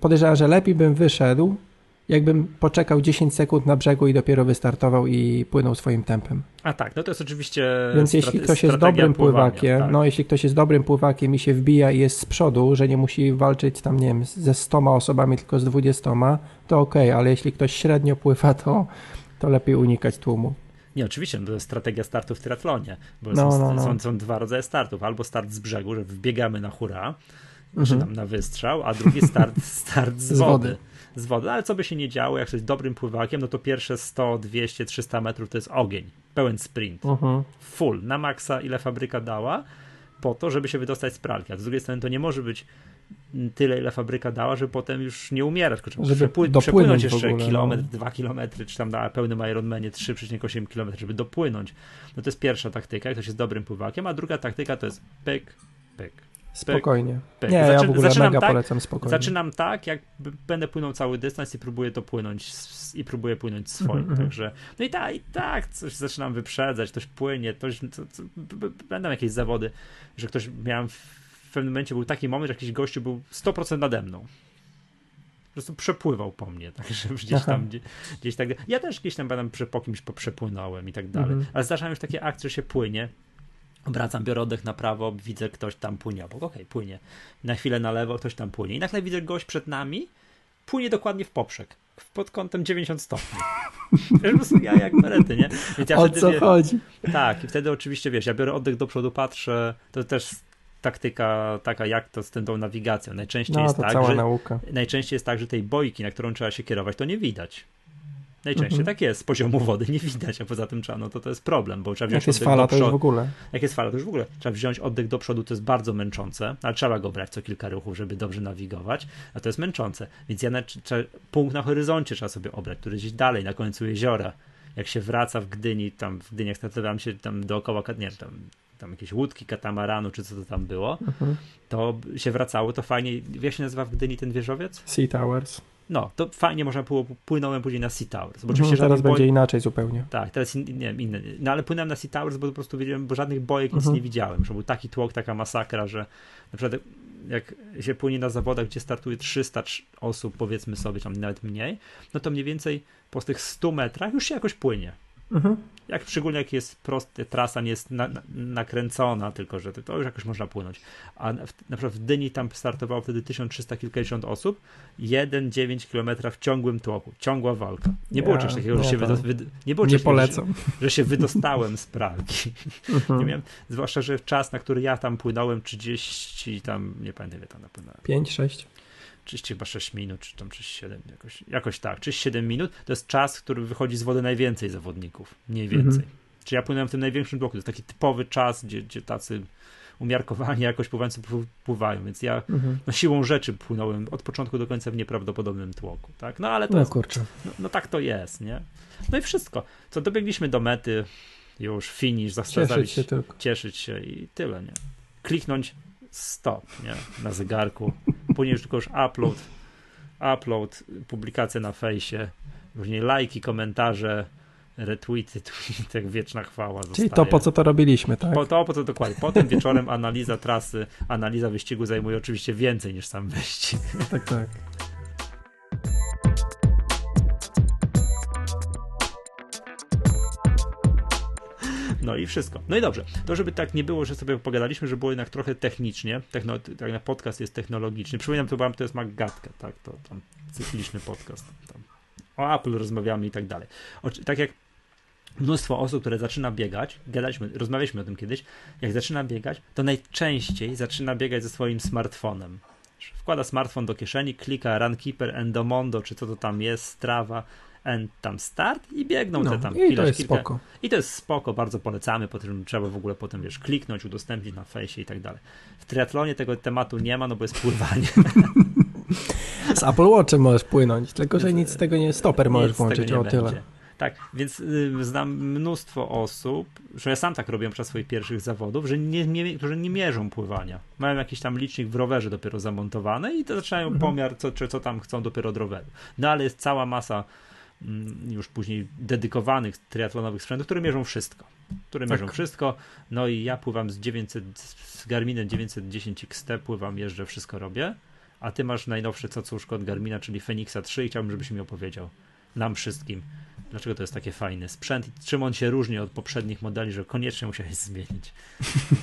podejrzewam, że lepiej bym wyszedł, jakbym poczekał 10 sekund na brzegu i dopiero wystartował i płynął swoim tempem. A tak, no to jest oczywiście. Więc jeśli ktoś jest dobrym pływakiem, tak. no jeśli ktoś jest dobrym pływakiem i się wbija i jest z przodu, że nie musi walczyć tam, nie wiem, ze 100 osobami, tylko z 20, to ok, ale jeśli ktoś średnio pływa, to to lepiej unikać tłumu. Nie, oczywiście, no to jest strategia startu w triatlonie, bo no, są, no, no. Są, są, dwa rodzaje startów. Albo start z brzegu, że wbiegamy na hura, mhm. czy tam na wystrzał, a drugi start, start z, z wody. wody. Z wody, ale co by się nie działo, jak jesteś dobrym pływakiem, no to pierwsze 100, 200, 300 metrów to jest ogień, pełen sprint, mhm. full, na maksa ile fabryka dała, po to, żeby się wydostać z pralki. A z drugiej strony to nie może być tyle, ile fabryka dała, żeby potem już nie umierać, tylko żeby przepły- przepłynąć jeszcze ogóle, kilometr, no. dwa kilometry, czy tam na pełnym Ironmanie 3,8 km, żeby dopłynąć. No to jest pierwsza taktyka, jak ktoś jest dobrym pływakiem, a druga taktyka to jest pyk, pyk. Spokojnie. Pyk. Nie, Zaczy- ja w ogóle mega tak, polecam spokojnie. Zaczynam tak, jak będę płynął cały dystans i próbuję to płynąć i próbuję płynąć swoim, mm-hmm. także no i tak, i tak coś zaczynam wyprzedzać, ktoś płynie, ktoś, to, to, będą jakieś zawody, że ktoś miałem w pewnym momencie był taki moment, że jakiś gościu był 100% nade mną. Po prostu przepływał po mnie, także gdzieś tam, gdzieś, gdzieś tak. Ja też gdzieś tam będę po kimś przepłynąłem i tak dalej. Mhm. Ale zdarzają już takie akcje, że się płynie. Obracam, biorę oddech na prawo, widzę ktoś tam płynie obok. Okej, okay, płynie. Na chwilę na lewo, ktoś tam płynie. I nagle widzę gość przed nami, płynie dokładnie w poprzek. pod kątem 90 stopni. Wiesz, po prostu ja jak berety, nie? Więc ja o co wie... chodzi? Tak, i wtedy oczywiście, wiesz, ja biorę oddech do przodu, patrzę, to też taktyka taka, jak to z tą nawigacją. Najczęściej no, jest tak, że, nauka. najczęściej jest tak, że tej bojki, na którą trzeba się kierować, to nie widać. Najczęściej Mhm. tak jest, z poziomu wody nie widać, a poza tym trzeba, no to to jest problem, bo trzeba wziąć Jak jest oddech fala, do to już przodu. w ogóle. Jak jest fala, to już w ogóle trzeba wziąć oddech do przodu, to jest bardzo męczące, ale trzeba go brać co kilka ruchów, żeby dobrze nawigować, a to jest męczące. Więc ja na, trzeba, punkt na horyzoncie trzeba sobie obrać, który gdzieś dalej, na końcu jeziora. Jak się wraca w Gdyni, tam w Gdyniach startowałem się tam dookoła, nie tam, tam jakieś łódki katamaranu, czy co to tam było, Mhm. to się wracało, to fajnie. Jak się nazywa w Gdyni ten wieżowiec? Sea Towers. No, to fajnie można było, płynąłem później na Sea Towers. Bo Mhm, oczywiście teraz żadnych będzie boi- inaczej zupełnie. tak, teraz in, nie wiem, inne. No ale płynąłem na Sea Towers, bo po prostu wiedziałem, bo żadnych bojek nic Mhm. nie widziałem, że był taki tłok, taka masakra, że na przykład jak się płynie na zawodach, gdzie startuje 300 trz- osób, powiedzmy sobie, tam nawet mniej, no to mniej więcej po tych 100 metrach już się jakoś płynie. Mhm. Jak szczególnie jak jest prosty, trasa nie jest na, na, nakręcona, tylko że to, już jakoś można płynąć. A na, w, na przykład w Dyni tam startowało wtedy 1300 kilkadziesiąt osób, 1,9 km w ciągłym tłoku, ciągła walka. Nie było Ja, czegoś takiego, że nie, się wydo, wyd, nie było Nie polecam. Że, że się wydostałem z pralki. Nie Mhm. miałem, zwłaszcza, że czas, na który ja tam płynąłem, 30 tam, nie pamiętam ile tam napłynąłem. 5, 6. 30 chyba 6 minut, czy tam 37, jakoś, jakoś tak. 37 minut to jest czas, w którym wychodzi z wody najwięcej zawodników. Mniej więcej. Mhm. Czy ja płynąłem w tym największym bloku. To jest taki typowy czas, gdzie, gdzie tacy umiarkowani jakoś pływający pł- pływają, więc ja Mhm. no, siłą rzeczy płynąłem od początku do końca w nieprawdopodobnym tłoku, tak? No ale to No jest, kurczę. no, no tak to jest, nie? No i wszystko. Co dobiegliśmy do mety, już finish, Cieszyć się tylko. cieszyć się i tyle, nie? Kliknąć stop, nie? Na zegarku. Już tylko już upload, upload, publikacje na fejsie, później lajki, komentarze, retweety, tweetek, wieczna chwała Czyli zostaje. to, po co to robiliśmy, tak? Po to, po co dokładnie. Potem wieczorem analiza trasy, analiza wyścigu zajmuje oczywiście więcej niż sam wyścig. Tak, tak. No i wszystko. No i dobrze. To, żeby tak nie było, że sobie pogadaliśmy, że było jednak trochę technicznie. Techno, tak na podcast jest technologiczny. Przypominam, to, to jest Maggatka, tak? To tam cykliczny podcast. Tam. O Apple rozmawiamy i tak dalej. O, tak jak mnóstwo osób, które zaczyna biegać, gadaliśmy, rozmawialiśmy o tym kiedyś, jak zaczyna biegać, to najczęściej zaczyna biegać ze swoim smartfonem. Wkłada smartfon do kieszeni, klika Runkeeper, Endomondo, czy co to tam jest, Strava, and tam start i biegną No, te tam I to ilość, jest kilka, spoko. i to jest spoko, bardzo polecamy, po tym trzeba w ogóle potem, wiesz, kliknąć, udostępnić na fejsie i tak dalej. W triatlonie tego tematu nie ma, no bo jest pływanie. Z Apple Watchem możesz płynąć, tylko że nic z tego nie, stoper możesz Nic włączyć, o tyle. będzie. Tak, więc y, znam mnóstwo osób, że ja sam tak robiłem podczas swoich pierwszych zawodów, że nie, nie, którzy nie mierzą pływania. Mają jakiś tam licznik w rowerze dopiero zamontowany i to zaczynają Mhm. pomiar, co, czy co tam chcą dopiero od roweru. No ale jest cała masa już później dedykowanych triatlonowych sprzętów, które mierzą wszystko. Które Tak. mierzą wszystko. No i ja pływam z 900, z Garminem 910 XT, pływam, jeżdżę, wszystko robię. A ty masz najnowsze cacuszko od Garmina, czyli Fenixa 3 i chciałbym, żebyś mi opowiedział nam wszystkim, dlaczego to jest takie fajny sprzęt i czym on się różni od poprzednich modeli, że koniecznie musiałeś zmienić.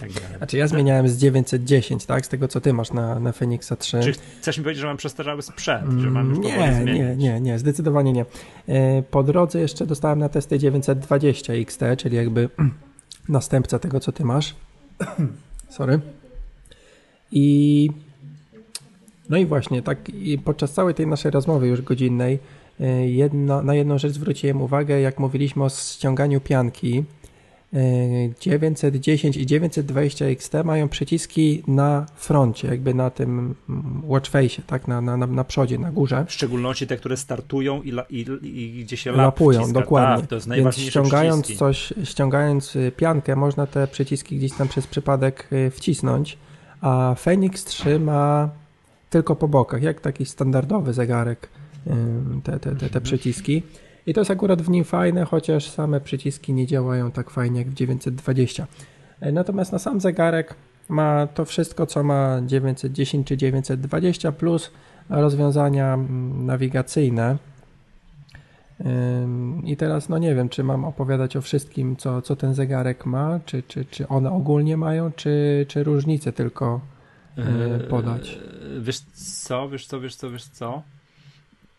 Tak. Znaczy ja zmieniałem z 910, tak? Z tego co ty masz na, na Phoenixa 3. Czy chcesz mi powiedzieć, że mam przestarzały sprzęt, że mam już Mm, Nie, nie, nie, nie, zdecydowanie nie. E, Po drodze jeszcze dostałem na testy 920 XT, czyli jakby następca tego, co ty masz. Sorry. I no i właśnie, tak i podczas całej tej naszej rozmowy już godzinnej jedno, na jedną rzecz zwróciłem uwagę, jak mówiliśmy o ściąganiu pianki. e, 910 i 920 XT mają przyciski na froncie, jakby na tym mm, watchface, tak, na, na, na, przodzie, na górze. W szczególności te, które startują i, la, i, i gdzie się lap Lapują, wciska. dokładnie. Tak, to jest Więc ściągając przyciski. coś, ściągając y, piankę, można te przyciski gdzieś tam przez przypadek y, wcisnąć, a Phoenix 3 ma tylko po bokach, jak taki standardowy zegarek, te, te, te, te przyciski. I to jest akurat w nim fajne, chociaż same przyciski nie działają tak fajnie jak w 920. E, Natomiast na sam zegarek ma to wszystko, co ma 910 czy 920, plus rozwiązania mm, nawigacyjne. I teraz, no nie wiem, czy mam opowiadać o wszystkim, co, co ten zegarek ma, czy, czy, czy one ogólnie mają, czy, czy różnice tylko y, podać. Eee, Wiesz co, wiesz co, wiesz co, wiesz co?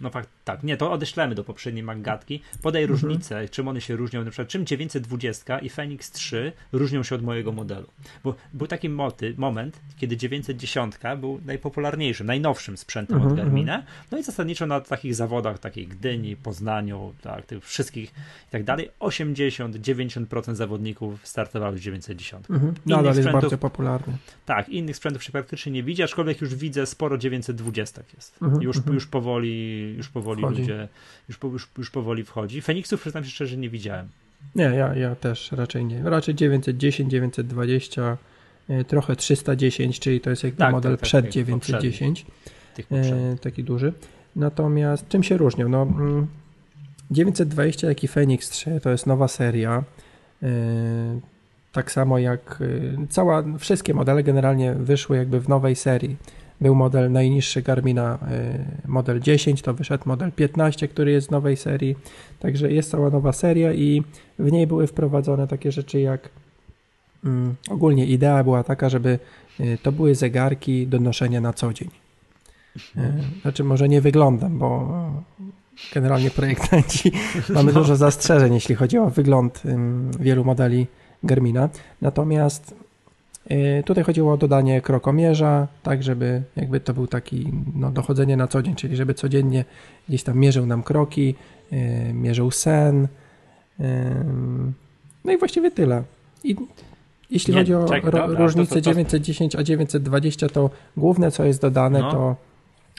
no fakt, tak, nie, to odeślemy do poprzedniej Maggatki. Podaj mhm. różnicę, czym one się różnią, na przykład czym 920 i Phoenix 3 różnią się od mojego modelu. Bo był taki moty, moment, kiedy 910 był najpopularniejszym, najnowszym sprzętem mhm, od Garmina, mhm. no i zasadniczo na takich zawodach, takiej Gdyni, Poznaniu, tak, tych wszystkich i tak dalej, 80-90% zawodników startowały z 910. Mhm. Nadal jest bardzo popularny. Tak, innych sprzętów się praktycznie nie widzi, aczkolwiek już widzę sporo 920 jest. Mhm, już, mhm. już powoli, już powoli wchodzi. ludzie, już, już, już powoli wchodzi. Feniksów przyznam się szczerze nie widziałem. Nie, ja, ja też raczej nie. Raczej 910, 920, e, trochę 310, czyli to jest jakby tak, model tak, tak, przed tak, 910. E, taki duży. Natomiast czym się różnią? No, 920 mm, jak i Phoenix 3 to jest nowa seria. E, tak samo jak cała, wszystkie modele generalnie wyszły jakby w nowej serii. Był model najniższy Garmina, y, model 10, to wyszedł model 15, który jest z nowej serii. Także jest cała nowa seria i w niej były wprowadzone takie rzeczy jak mm, ogólnie idea była taka, żeby y, to były zegarki do noszenia na co dzień. Y, znaczy może nie wyglądem, bo generalnie projektanci mamy dużo zastrzeżeń, jeśli chodzi o wygląd wielu modeli Garmina. Natomiast tutaj chodziło o dodanie krokomierza, tak żeby jakby to był taki no, dochodzenie na co dzień, czyli żeby codziennie gdzieś tam mierzył nam kroki, e, mierzył sen. E, no i właściwie tyle. I jeśli Nie, chodzi o czek, ro, różnicę to, to, to... 910 a 920, to główne co jest dodane no. to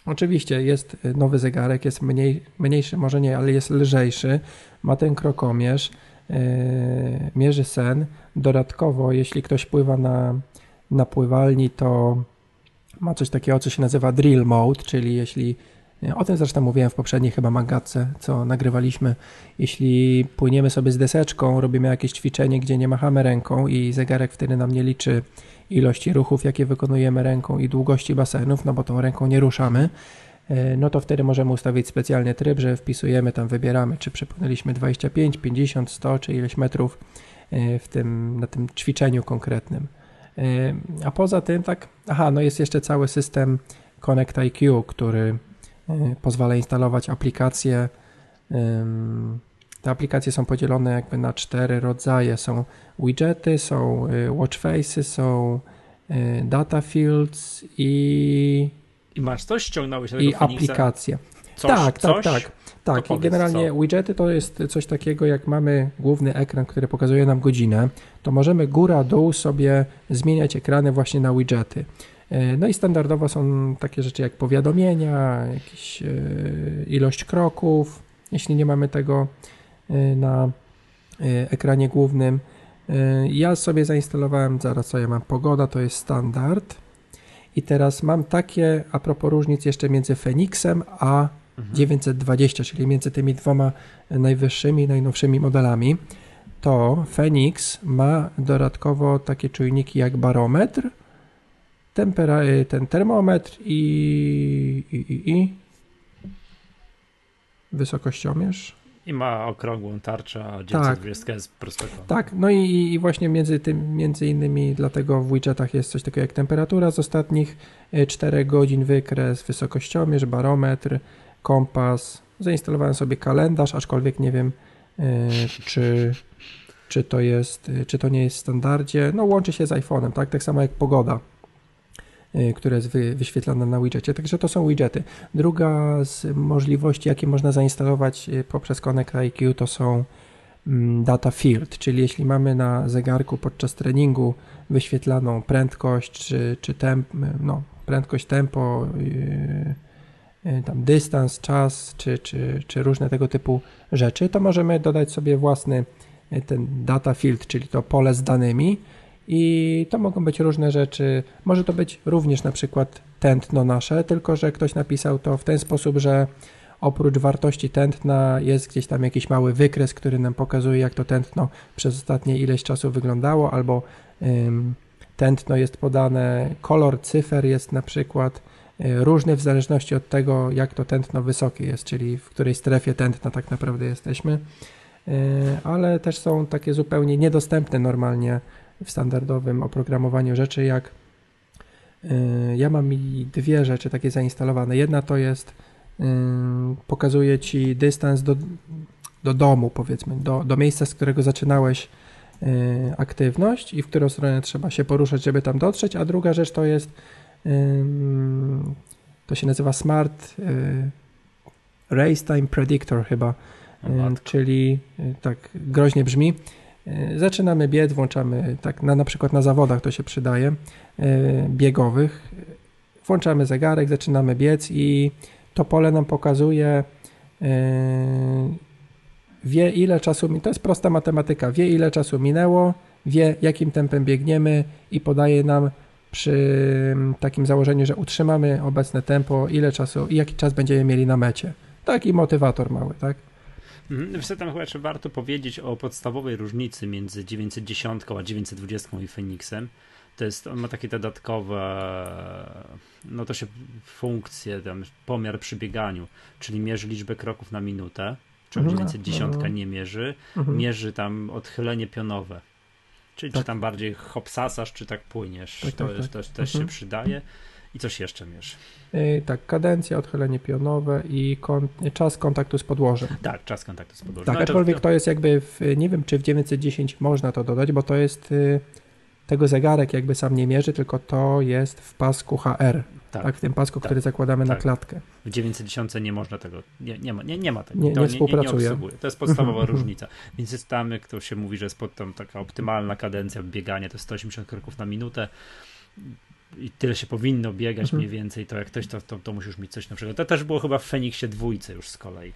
oczywiście jest nowy zegarek, jest mniej, mniejszy, może nie, ale jest lżejszy, ma ten krokomierz, E, mierzy sen. Dodatkowo, jeśli ktoś pływa na, na pływalni, to ma coś takiego, co się nazywa drill mode, czyli jeśli o tym zresztą mówiłem w poprzedniej chyba magatce, co nagrywaliśmy. Jeśli płyniemy sobie z deseczką, robimy jakieś ćwiczenie, gdzie nie machamy ręką i zegarek wtedy nam nie liczy ilości ruchów, jakie wykonujemy ręką i długości basenów, no bo tą ręką nie ruszamy, E, no to wtedy możemy ustawić specjalny tryb, że wpisujemy tam, wybieramy, czy przepłynęliśmy 25, 50, 100, czy ileś metrów w tym, na tym ćwiczeniu konkretnym. E, a poza tym, tak, aha, no jest jeszcze cały system Connect IQ, który pozwala instalować aplikacje. Te aplikacje są podzielone jakby na cztery rodzaje. Są widgety, są watch faces, są data fields i i masz coś? Ściągnąłeś I aplikacje. Coś, tak, tak, tak. Tak, i generalnie co? widgety to jest coś takiego, jak mamy główny ekran, który pokazuje nam godzinę, to możemy góra, dół sobie zmieniać ekrany właśnie na widgety. E, no i standardowo są takie rzeczy jak powiadomienia, jakieś e, ilość kroków, jeśli nie mamy tego e, na ekranie głównym. Ja sobie zainstalowałem, zaraz co ja mam, pogoda to jest standard. I teraz mam takie, a propos różnic jeszcze między Fenixem a. 920, czyli między tymi dwoma najwyższymi, najnowszymi modelami, to Fenix ma dodatkowo takie czujniki jak barometr, tempera, y, ten termometr i, i, i, i wysokościomierz. I ma okrągłą tarczę, a 920 tak. jest prostokątna. Tak, no i, i, właśnie między tym, między innymi dlatego w widgetach jest coś takiego jak temperatura z ostatnich 4 e, godzin, wykres, wysokościomierz, barometr, kompas. Zainstalowałem sobie kalendarz, aczkolwiek nie wiem, e, czy, czy to jest, czy to nie jest w standardzie. No łączy się z iPhone'em, tak? Tak samo jak pogoda. Y, które jest wy, wyświetlane na widgetie. Także to są widgety. Druga z możliwości, jakie można zainstalować y, poprzez Connect IQ, to są mm, data field, czyli jeśli mamy na zegarku podczas treningu wyświetlaną prędkość czy, czy temp, no, prędkość, tempo, yy, tam dystans, czas czy, czy, czy różne tego typu rzeczy, to możemy dodać sobie własny ten data field, czyli to pole z danymi i to mogą być różne rzeczy. Może to być również na przykład tętno nasze, tylko że ktoś napisał to w ten sposób, że oprócz wartości tętna jest gdzieś tam jakiś mały wykres, który nam pokazuje, jak to tętno przez ostatnie ileś czasu wyglądało, albo ym, tętno jest podane, kolor cyfer jest na przykład y, różny w zależności od tego, jak to tętno wysokie jest, czyli w której strefie tętna tak naprawdę jesteśmy. Y, ale też są takie zupełnie niedostępne normalnie w standardowym oprogramowaniu rzeczy, jak y, ja mam mi dwie rzeczy takie zainstalowane. Jedna to jest pokazuje ci dystans do, do domu, powiedzmy, do, do miejsca, z którego zaczynałeś aktywność i w którą stronę trzeba się poruszać, żeby tam dotrzeć, a druga rzecz to jest to się nazywa Smart Race Time Predictor chyba, czyli tak groźnie brzmi, zaczynamy biec, włączamy, tak na, na przykład na zawodach to się przydaje, biegowych, włączamy zegarek, zaczynamy biec i to pole nam pokazuje wie ile czasu, to jest prosta matematyka, wie ile czasu minęło, wie jakim tempem biegniemy i podaje nam przy takim założeniu, że utrzymamy obecne tempo, ile czasu i jaki czas będziemy mieli na mecie. Taki motywator mały, tak? Mhm. Wiesz tam chyba jeszcze warto powiedzieć o podstawowej różnicy między 910 a 920 i Phoenixem. To jest, on ma takie dodatkowe, no to się funkcje, tam pomiar przy bieganiu, czyli mierzy liczbę kroków na minutę, czego mhm. 910 mhm. nie mierzy, mhm. mierzy tam odchylenie pionowe. Czyli tak. czy tam bardziej hopsasasz, czy tak płyniesz. Tak, to tak, jest, tak. też, też mhm. się przydaje. I coś jeszcze mierzy. Yy, tak, kadencja, odchylenie pionowe i kon czas kontaktu z podłożem. Tak, czas kontaktu z podłożem. Tak, no, aczkolwiek to... to jest jakby, w, nie wiem czy w 910 można to dodać, bo to jest, yy, tego zegarek jakby sam nie mierzy, tylko to jest w pasku HR. Tak, tak w tym pasku, tak, który zakładamy tak. na klatkę. W 910 nie można tego, nie, nie, ma, nie, nie ma tego. Nie, to nie współpracuje. Nie, to jest podstawowa różnica. Więc jest tam, jak to się mówi, że jest pod tam taka optymalna kadencja biegania, to 180 kroków na minutę i tyle się powinno biegać mhm. mniej więcej, to jak ktoś to, to, to musisz mieć coś na przykład. To też było chyba w Feniksie dwójce już z kolei.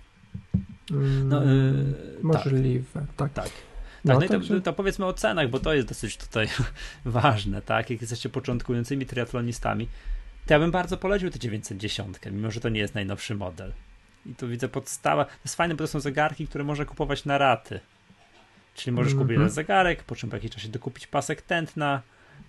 No, yy, możliwe, tak. tak. Tak, no, no i to, to, powiedzmy o cenach, bo to jest dosyć tutaj ważne, tak? Jak jesteście początkującymi triatlonistami, to ja bym bardzo polecił tę 910, mimo że to nie jest najnowszy model. I tu widzę podstawa. To jest fajne, bo to są zegarki, które można kupować na raty. Czyli możesz mm -hmm. kupić mhm. zegarek, po czym po jakimś czasie dokupić pasek tętna,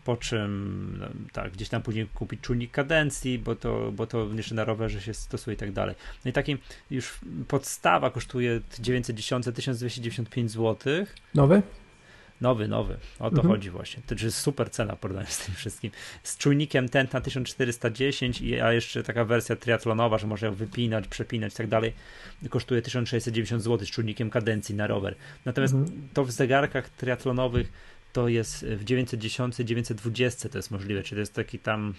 po czym no, tak, gdzieś tam później kupić czujnik kadencji, bo to, bo to jeszcze na rowerze się stosuje i tak dalej. No i takim już podstawa kosztuje 910, 1295 zł. Nowy? Nowy, nowy. O to mhm. chodzi właśnie. To jest super cena porównaniu z tym wszystkim. Z czujnikiem ten na 1410, a jeszcze taka wersja triatlonowa, że można ją wypinać, przepinać i tak dalej, kosztuje 1690 zł z czujnikiem kadencji na rower. Natomiast mhm. to w zegarkach triatlonowych to jest w 910, 920 to jest możliwe, czyli to jest taki tam,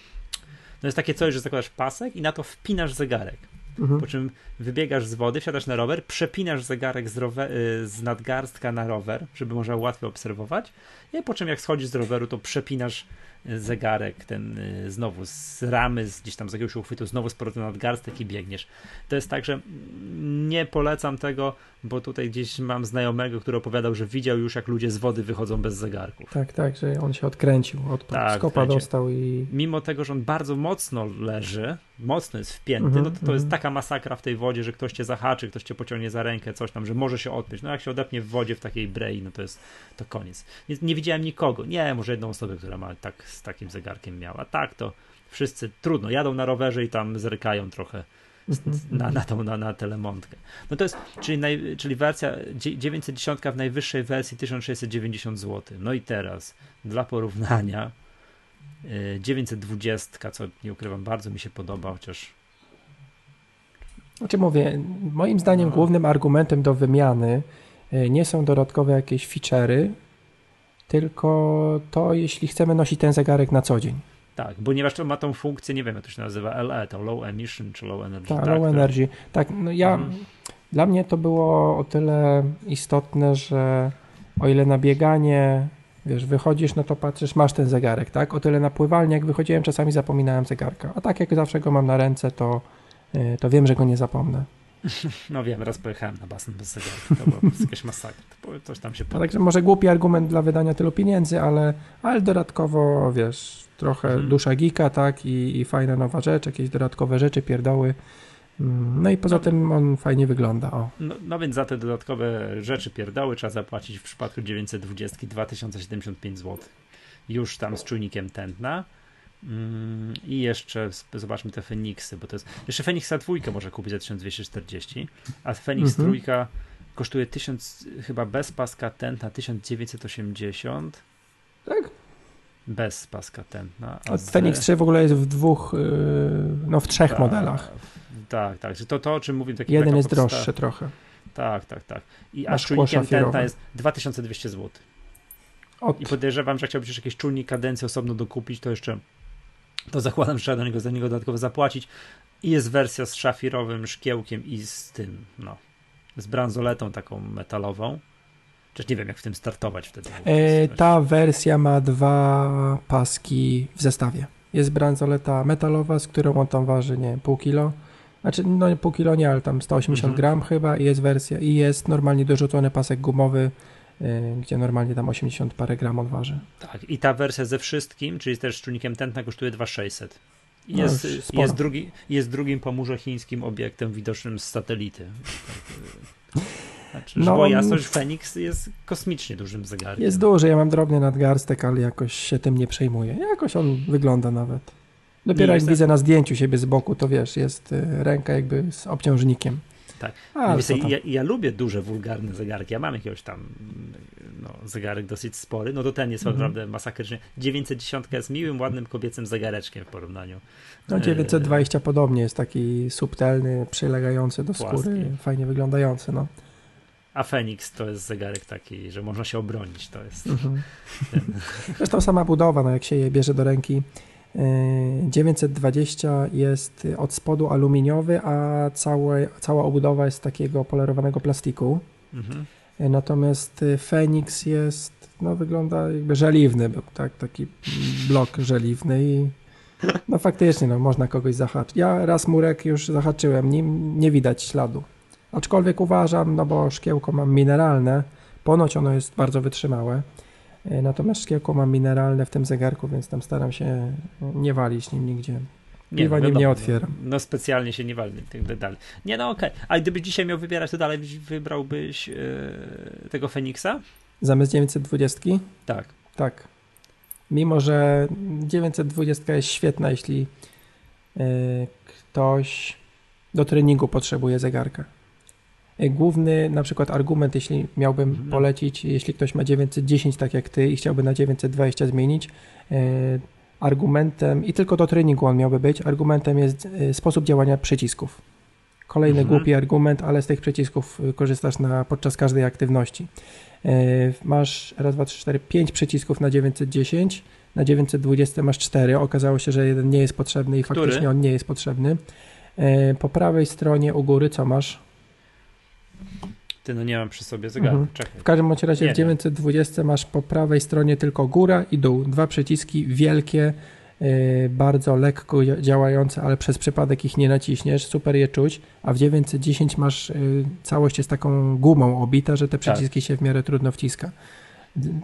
no jest takie coś, że zakładasz pasek i na to wpinasz zegarek. Mhm. Po czym wybiegasz z wody, wsiadasz na rower, przepinasz zegarek z, rower, y, z nadgarstka na rower, żeby można łatwiej obserwować. I po czym jak schodzisz z roweru, to przepinasz zegarek, ten y, znowu z ramy, z gdzieś tam z jakiegoś uchwytu, znowu z powrotem nadgarstek i biegniesz. To jest tak, że nie polecam tego, bo tutaj gdzieś mam znajomego, który opowiadał, że widział już, jak ludzie z wody wychodzą bez zegarków. Tak, tak, że on się odkręcił, od tak, skopa dostał i... Mimo tego, że on bardzo mocno leży, mocno jest wpięty, mm -hmm, no to, to mm -hmm. jest mhm. taka masakra w tej wodzie, że ktoś cię zahaczy, ktoś cię pociągnie za rękę, coś tam, że może się odpiąć. No jak się odepnie w wodzie w takiej brei, no to jest to koniec. Nie, nie widziałem nikogo. Nie, może jedną osobę, która ma tak z takim zegarkiem miała. Tak, to wszyscy trudno, jadą na rowerze i tam zrykają trochę na, na tą na, na telemontkę. No to jest, czyli, naj, czyli wersja 910 w najwyższej wersji 1690 zł. No i teraz dla porównania 920, y, co nie ukrywam, bardzo mi się podoba, chociaż znaczy mówię, moim zdaniem no. głównym argumentem do wymiany y, nie są dodatkowe jakieś feature'y, tylko to, jeśli chcemy nosić ten zegarek na co dzień. Tak, ponieważ to ma tą funkcję, nie wiem jak to się nazywa, LE, to Low Emission czy Low Energy. Tak, tak Low Energy. Tak, no ja, mhm. dla mnie to było o tyle istotne, że o ile na bieganie, wiesz, wychodzisz, no to patrzysz, masz ten zegarek, tak? O tyle na pływalnię, jak wychodziłem, czasami zapominałem zegarka. A tak jak zawsze go mam na ręce, to, y, to wiem, że go nie zapomnę. No wiem, raz pojechałem na basen bez zegarka, to była jakaś masakra. Coś tam się no, Także może głupi argument dla wydania tylu pieniędzy, ale, ale dodatkowo, wiesz, trochę hmm. dusza gika, tak, I, i fajna nowa rzecz, jakieś dodatkowe rzeczy, pierdoły. Mm, no i poza no, tym on fajnie wygląda. O. No, no, więc za te dodatkowe rzeczy, pierdoły trzeba zapłacić w przypadku 920 2075 zł. Już tam z czujnikiem tętna. Mm, I jeszcze zobaczmy te Feniksy, bo to jest. Jeszcze Feniksa dwójkę może kupić za 1240, a Feniks mhm. trójka kosztuje 1000, chyba bez paska tętna 1980. Tak? Bez paska tętna. A, a Fenix 3 w ogóle jest w dwóch, y, no w trzech ta, modelach. Tak, tak. To, to o czym mówię, taki Jeden jest podsta- droższy trochę. Tak, tak, tak. I a czujnikiem tętna jest 2200 zł. Od... I podejrzewam, że chciałbyś jakieś czujnik kadencji osobno dokupić, to jeszcze to zakładam, że trzeba do niego, za niego dodatkowo zapłacić. I jest wersja z szafirowym szkiełkiem i z tym, no, z bransoletą taką metalową. Chociaż nie wiem, jak w tym startować wtedy. E, ta wersja ma dwa paski w zestawie. Jest bransoleta metalowa, z którą on tam waży, nie pół kilo. Znaczy, no nie pół kilo nie, ale tam 180 mhm. gram chyba i jest wersja, i jest normalnie dorzucony pasek gumowy, gdzie normalnie tam 80 parę gram on waży. Tak, i ta wersja ze wszystkim, czyli też z czujnikiem tętna kosztuje 2600. Jest, no jest, drugi, jest drugim pomórze chińskim obiektem widocznym z satelity. Znaczy, no, bo jasność, Fenix jest kosmicznie dużym zegarkiem. Jest duży, ja mam drobny nadgarstek, ale jakoś się tym nie przejmuję. Jakoś on wygląda nawet. Dopiero jak widzę na zdjęciu siebie z boku, to wiesz, jest y, ręka jakby z obciążnikiem. Tak. A, ja, ja, lubię duże, wulgarne zegarki. Ja mam jakiegoś tam no, zegarek dosyć spory. No to ten jest mm naprawdę masakrycznie. 910 jest miłym, ładnym kobiecym zegareczkiem w porównaniu. No 920 e... podobnie jest taki subtelny, przylegający do Płaski. skóry, fajnie wyglądający. No. A Fenix to jest zegarek taki, że można się obronić. To jest. Mhm. Zresztą sama budowa, no jak się je bierze do ręki, 920 jest od spodu aluminiowy, a całe, cała obudowa jest takiego polerowanego plastiku. Mhm. Natomiast Fenix jest, no wygląda jakby żeliwny, był, tak, taki blok żeliwny i no faktycznie, no można kogoś zahaczyć. Ja raz murek już zahaczyłem, nim nie widać śladu. Aczkolwiek uważam, no bo szkiełko mam mineralne, ponoć ono jest bardzo wytrzymałe, natomiast szkiełko mam mineralne w tym zegarku, więc tam staram się nie walić nim nigdzie. Nie, Piwa no, nim nie otwieram. No, no, specjalnie się nie wali tak dalej. Nie, no okej. Okay. A gdybyś dzisiaj miał wybierać, to dalej wybrałbyś yy, tego Feniksa? Zamiast 920? Tak. Tak. Mimo, że 920 jest świetna, jeśli yy, ktoś do treningu potrzebuje zegarka. E, główny na przykład argument, jeśli miałbym mhm. polecić, jeśli ktoś ma 910 tak jak ty i chciałby na 920 zmienić, e, argumentem, i tylko do treningu on miałby być, argumentem jest e, sposób działania przycisków. Kolejny mhm. głupi argument, ale z tych przycisków korzystasz na, podczas każdej aktywności. Masz raz, dwa, trzy, cztery, pięć przycisków na 910, na 920 masz cztery. Okazało się, że jeden nie jest potrzebny i Który? faktycznie on nie jest potrzebny. Po prawej stronie u góry co masz? Ty, no nie mam przy sobie zegarka. Mhm. W każdym bądź razie nie, w 920 masz po prawej stronie tylko góra i dół. Dwa przyciski wielkie, yy, bardzo lekko działające, ale przez przypadek ich nie naciśniesz, super je czuć, a w 910 masz yy, całość jest taką gumą obita, że te tak. przyciski tak. się w miarę trudno wciska.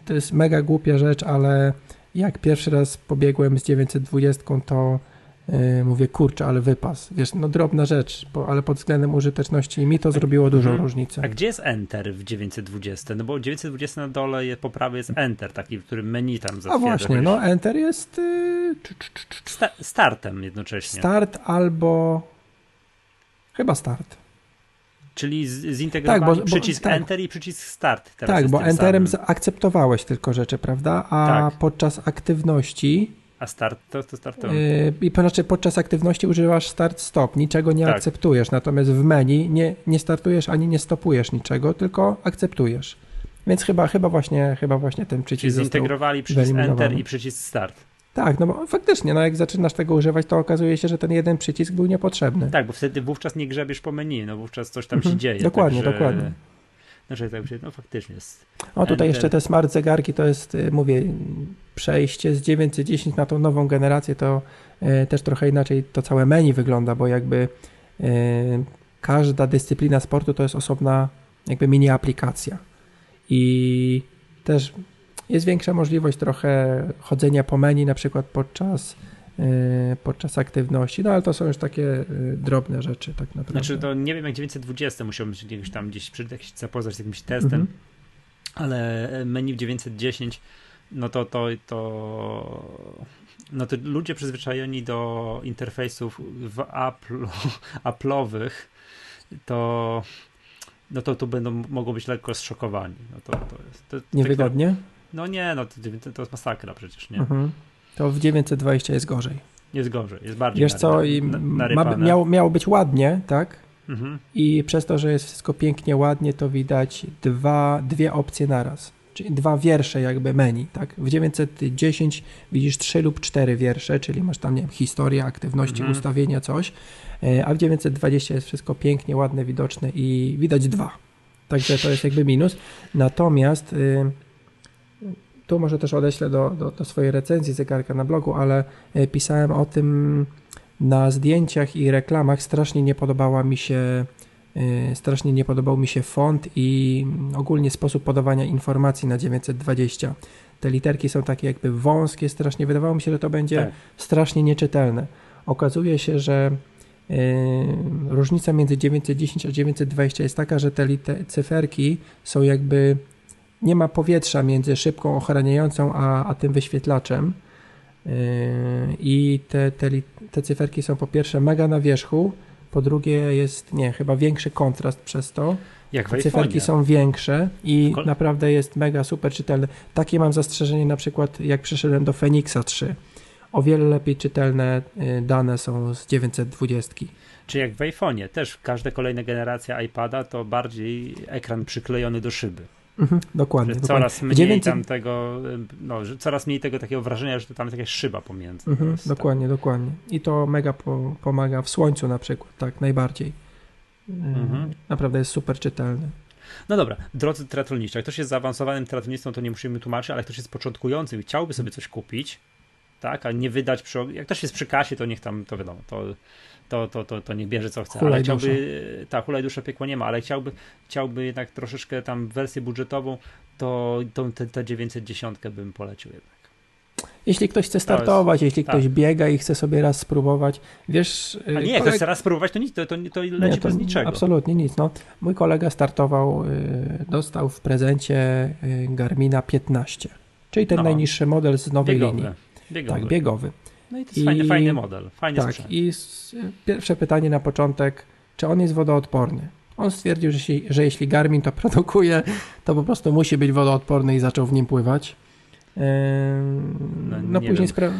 To jest mega głupia rzecz, ale jak pierwszy raz pobiegłem z 920, to mówię, kurczę, ale wypas. Wiesz, no drobna rzecz, bo, ale pod względem użyteczności mi to zrobiło dużą mhm. różnicę. A gdzie jest Enter w 920? No bo 920 na dole jest, po prawej jest Enter, taki, w którym meni tam zatwierdza. A właśnie, no Enter jest... Yy... Sta startem jednocześnie. Start albo... Chyba start. Czyli zintegrowali tak, bo, przycisk bo, tak. Enter i przycisk Start. tak, bo Enterem samym. akceptowałeś tylko rzeczy, prawda? A tak. podczas aktywności a start to, to startowy. Yy, I znaczy podczas aktywności używasz start stop, niczego nie tak. akceptujesz, natomiast w menu nie, nie startujesz ani nie stopujesz niczego, tylko akceptujesz. Więc chyba, chyba, właśnie, chyba właśnie ten przycisk Czyli zintegrowali przycisk Enter i przycisk Start. Tak, no bo faktycznie, no jak zaczynasz tego używać, to okazuje się, że ten jeden przycisk był niepotrzebny. Tak, bo wtedy wówczas nie grzebiesz po menu, no wówczas coś tam się mhm, dzieje. Dokładnie, także... dokładnie. Znaczy, tak, no faktycznie jest. O, tutaj jeszcze te smart zegarki to jest, y, mówię, przejście z 910 na tą nową generację, to y, też trochę inaczej to całe menu wygląda, bo jakby y, każda dyscyplina sportu to jest osobna jakby mini aplikacja. I też jest większa możliwość trochę chodzenia po menu, na przykład podczas podczas aktywności, no ale to są już takie y, drobne rzeczy tak naprawdę. Znaczy to nie wiem jak 920 musiałbym się gdzieś tam gdzieś zapoznać z jakimś testem, mhm. ale menu w 910 no to to to no to ludzie przyzwyczajeni do interfejsów w Apple, Apple'owych to no to tu będą, mogą być lekko zszokowani. No to, to jest, to, Niewygodnie? Tak, no nie, no to, to jest masakra przecież, nie? Mhm. To w 920 jest gorzej. Jest gorzej, jest bardziej Wiesz co, i ma, miało, miało być ładnie, tak? Mhm. I przez to, że jest wszystko pięknie, ładnie, to widać dwa, dwie opcje naraz. Czyli dwa wiersze jakby menu, tak? W 910 widzisz trzy lub cztery wiersze, czyli masz tam, nie wiem, historia, aktywności, mhm. ustawienia, coś, e, a w 920 jest wszystko pięknie, ładne, widoczne i widać dwa. Także to jest jakby minus. Natomiast y, tu może też odeślę do, do, do swojej recenzji zegarka na blogu, ale y, pisałem o tym na zdjęciach i reklamach. Strasznie nie podobała mi się y, strasznie nie podobał mi się font i ogólnie sposób podawania informacji na 920. Te literki są takie jakby wąskie, strasznie wydawało mi się, że to będzie tak. strasznie nieczytelne. Okazuje się, że różnica między 910 a 920 jest taka, że te cyferki są jakby nie ma powietrza między szybką ochraniającą a, a tym wyświetlaczem. Yy, I te, te, te cyferki są po pierwsze mega na wierzchu, po drugie jest, nie, chyba większy kontrast przez to. Jak w Cyferki są większe i Kol naprawdę jest mega super czytelne. Takie mam zastrzeżenie na przykład jak przeszedłem do Phoenixa 3. O wiele lepiej czytelne yy, dane są z 920. Czy jak w iPhone'ie, też każda kolejna generacja iPada to bardziej ekran przyklejony do szyby. Mhm, dokładnie. Że coraz dokładnie. mniej 900... tam tego, no, że coraz mniej tego takiego wrażenia, że to tam jest jakaś szyba pomiędzy. Mhm, dokładnie, tak. dokładnie. I to mega po, pomaga w słońcu na przykład, tak, najbardziej. Mhm. Naprawdę jest super czytelny. No dobra, drodzy triatloniści, jak ktoś jest zaawansowanym triatlonistą, to nie musimy tłumaczyć, ale jak ktoś jest początkujący i chciałby sobie coś kupić, tak, a nie wydać przy, jak ktoś jest przy kasie, to niech tam, to wiadomo, to to, to, to, to nie bierze co chce. ale chciałby, tak, hulaj dusza piekła nie ma, ale chciałby, chciałby jednak troszeczkę tam wersję budżetową, to, to te, te 910 bym polecił jednak. Jeśli ktoś chce startować, jest, jeśli tak. ktoś biega i chce sobie raz spróbować, wiesz... A nie, jak ktoś chce raz spróbować, to nic, to, to, to leci nie, to bez niczego. Absolutnie nic. No. Mój kolega startował, y, dostał w prezencie y, Garmina 15, czyli ten no. najniższy model z nowej biegowy. linii. Biegowy. Tak, biegowy. No i to jest I, fajny, fajny model, fajny Tak, sprzęt. i pierwsze pytanie na początek, czy on jest wodoodporny? On stwierdził, że, się, że jeśli Garmin to produkuje, to po prostu musi być wodoodporny i zaczął w nim pływać. no, no później spra-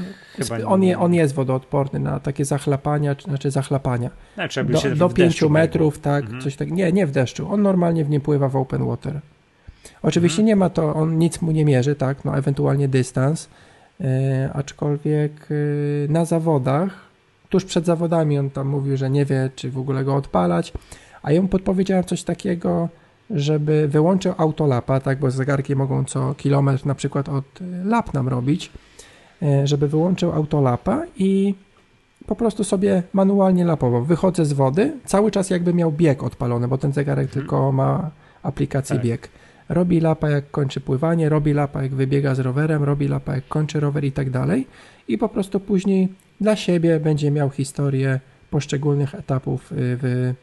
on, je, on jest wodoodporny na takie zachlapania, znaczy zachlapania. No, do, do 5 metrów, tak, mhm. coś tak. Nie, nie w deszczu. On normalnie w nim pływa w open water. Oczywiście mhm. nie ma to, on nic mu nie mierzy, tak, no ewentualnie dystans, aczkolwiek e, na zawodach, tuż przed zawodami on tam mówił, że nie wie, czy w ogóle go odpalać, a ja mu podpowiedziałem coś takiego, żeby wyłączył autolapa, tak, bo zegarki mogą co kilometr na przykład od lap nam robić, e, żeby wyłączył autolapa i po prostu sobie manualnie lapował. Wychodzę z wody, cały czas jakby miał bieg odpalony, bo ten zegarek hmm. tylko ma aplikację tak. bieg robi lapa jak kończy pływanie, robi lapa jak wybiega z rowerem, robi lapa jak kończy rower i tak dalej. I po prostu później dla siebie będzie miał historię poszczególnych etapów y, w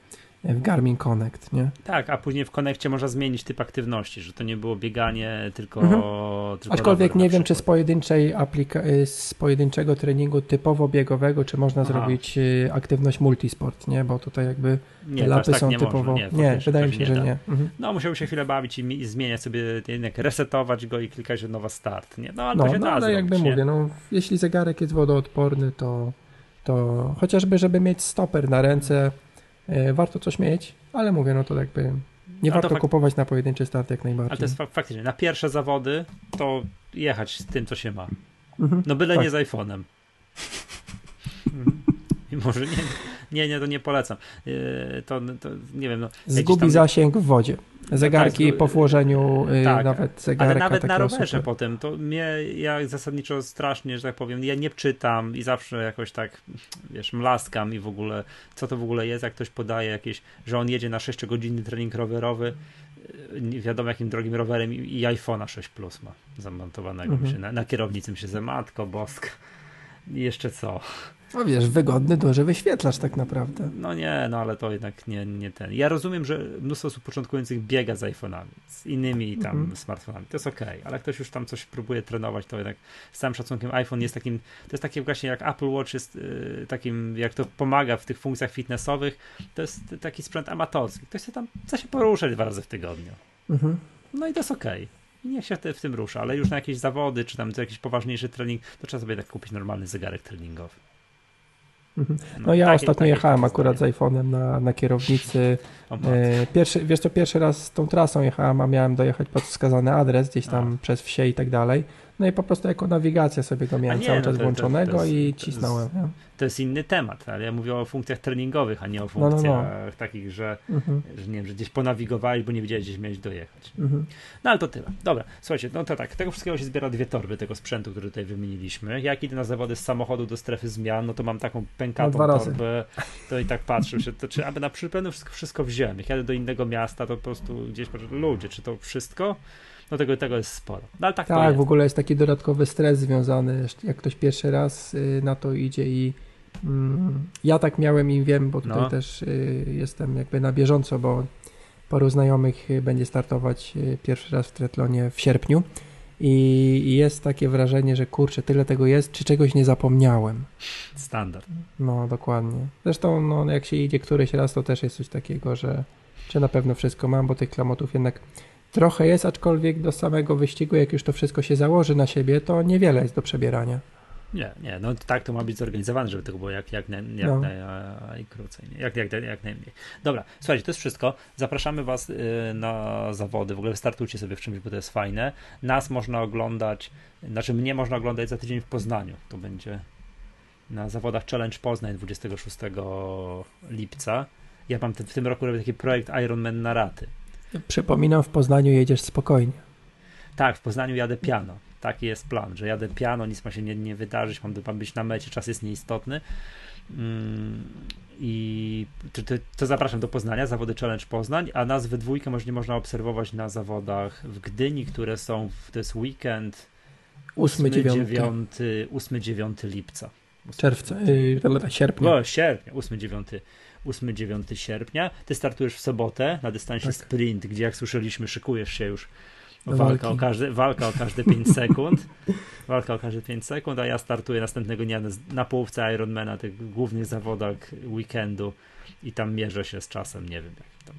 w Garmin Connect, nie? Tak, a później w Connectie można zmienić typ aktywności, że to nie było bieganie, tylko. Mhm. tylko Aczkolwiek nie wiem, czy z pojedynczej aplika- y, z pojedynczego treningu typowo biegowego, czy można Aha. zrobić y, aktywność multisport, nie? Bo tutaj jakby nie, lapy tak są typowo. Można. Nie, nie wydaje mi się, że nie. Mhm. No, musiałby się chwilę bawić i, i, zmieniać sobie, jednak resetować go i klikać, że nowa start, nie? No, ale no, to się no, ale zrobić, jakby nie? mówię, no, jeśli zegarek jest wodoodporny, to, to chociażby, żeby mieć stoper na ręce warto coś mieć, ale mówię, no to jakby nie warto fak... kupować na pojedynczy start jak najbardziej. Ale to jest faktycznie, na pierwsze zawody to jechać z tym, co się ma. Mhm, no byle tak. nie z iPhone'em. I może nie, nie, nie, to nie polecam. E, to, to nie wiem. No, Zgubi tam... zasięg w wodzie. Zegarki no tak, po włożeniu, y, tak, nawet zegarka. Ale nawet na rowerze super. potem, to mnie, ja zasadniczo strasznie, że tak powiem, ja nie czytam i zawsze jakoś tak, wiesz, mlaskam i w ogóle, co to w ogóle jest, jak ktoś podaje jakieś, że on jedzie na 6-godzinny trening rowerowy, y, nie wiadomo jakim drogim rowerem i, i iPhone'a 6 Plus ma zamontowanego. Mhm. Na, na kierownicy mi się ze matko boska. I jeszcze co? No wiesz, wygodny, duży wyświetlacz tak naprawdę. No nie, no ale to jednak nie, nie ten. Ja rozumiem, że mnóstwo osób początkujących biega z iPhone'ami, z innymi tam mm. smartfonami. To jest okej, okay, ale ktoś już tam coś próbuje trenować, to jednak z całym szacunkiem iPhone jest takim, to jest takie właśnie jak Apple Watch jest yy, takim, jak to pomaga w tych funkcjach fitnessowych, to jest taki sprzęt amatorski. Ktoś chce tam chce się poruszać dwa razy w tygodniu. -hmm. No i to jest okej. Okay. i niech się w tym rusza, ale już na jakieś zawody, czy tam jakiś poważniejszy trening, to trzeba sobie tak kupić normalny zegarek treningowy. Mhm. No, no ja takie, ostatnio takie jechałem akurat z iPhone'em na, na kierownicy. E, pierwszy, wiesz to pierwszy raz tą trasą jechałem, a miałem dojechać pod wskazany adres gdzieś tam a. przez wsie i tak dalej. No i po prostu jako nawigacja sobie go miałem nie, cały no czas to, włączonego to, to i cisnąłem. To jest, to jest, inny temat, ale ja mówię o funkcjach treningowych, a nie o funkcjach no, no, no. takich, że, mhm. że, nie wiem, że gdzieś ponawigowałeś, bo nie wiedziałeś, gdzieś miałeś dojechać. Mhm. No ale to tyle. Dobra, słuchajcie, no to tak, tego wszystkiego się zbiera dwie torby tego sprzętu, który tutaj wymieniliśmy. Jak idę na zawody z samochodu do strefy zmian, no to mam taką pękatą no, torbę, to i tak patrzę się, to czy aby na przypomnę wszystko, wszystko wziąłem. Jak jadę do innego miasta, to po prostu gdzieś patrzę, ludzie, czy to wszystko? No tego, tego jest sporo. No, ale tak, tak w ogóle jest taki dodatkowy stres związany, jak ktoś pierwszy raz y, na to idzie i mm, ja tak miałem i wiem, bo tutaj no. też y, jestem jakby na bieżąco, bo paru znajomych y, będzie startować pierwszy raz w triatlonie w sierpniu i jest takie wrażenie, że kurczę, tyle tego jest, czy czegoś nie zapomniałem. Standard. No, dokładnie. Zresztą, no, jak się idzie któryś raz, to też jest coś takiego, że czy na pewno wszystko mam, bo tych klamotów jednak Trochę jest, aczkolwiek do samego wyścigu, jak już to wszystko się założy na siebie, to niewiele jest do przebierania. Nie, nie, no tak to ma być zorganizowane, żeby to było jak, jak, jak, no. najkrócej, jak, jak, jak najmniej. Dobra, słuchajcie, to jest wszystko. Zapraszamy Was y, na zawody, w ogóle startujcie sobie w czymś, bo to jest fajne. Nas można oglądać, znaczy mnie można oglądać za tydzień w Poznaniu. To będzie na zawodach Challenge Poznań 26 lipca. Ja mam w tym roku robię taki projekt Ironman na raty. Przypominam, w Poznaniu jedziesz spokojnie. Tak, w Poznaniu jadę piano. Taki jest plan, że jadę piano, nic ma się nie, nie wydarzyć, mam, mam być na mecie, czas jest nieistotny. Mm, I to, to, to, zapraszam do Poznania, zawody Challenge Poznań, a nas we dwójkę może nie można obserwować na zawodach w Gdyni, które są, w, to jest weekend 8-9 lipca. Czerwca, yy, sierpnia. O, sierpnia, 8-9 8-9 sierpnia. Ty startujesz w sobotę na dystansie tak. sprint, gdzie jak słyszeliśmy, szykujesz się już walka o, każde, walka o każde 5 sekund. Walka o każde 5 sekund, a ja startuję następnego dnia na połówce Ironmana, tych głównych zawodach weekendu i tam mierzę się z czasem, nie wiem, jak tam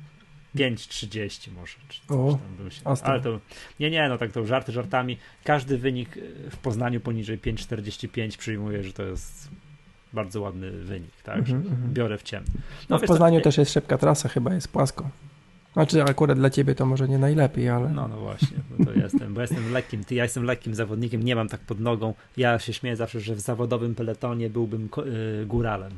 5.30 może, czy coś o, się... Ale to, nie, nie, no tak to żarty żartami. Każdy wynik w Poznaniu poniżej 5.45 przyjmuję, że to jest bardzo ładny wynik, tak? Mm -hmm. Biorę w ciemno. No, no w Poznaniu to... też jest szybka trasa, chyba jest płasko. Znaczy akurat dla ciebie to może nie najlepiej, ale... No, no właśnie, bo to jestem, bo jestem lekkim, ty, ja jestem lekkim zawodnikiem, nie mam tak pod nogą. Ja się śmieję zawsze, że w zawodowym peletonie byłbym yy, góralem.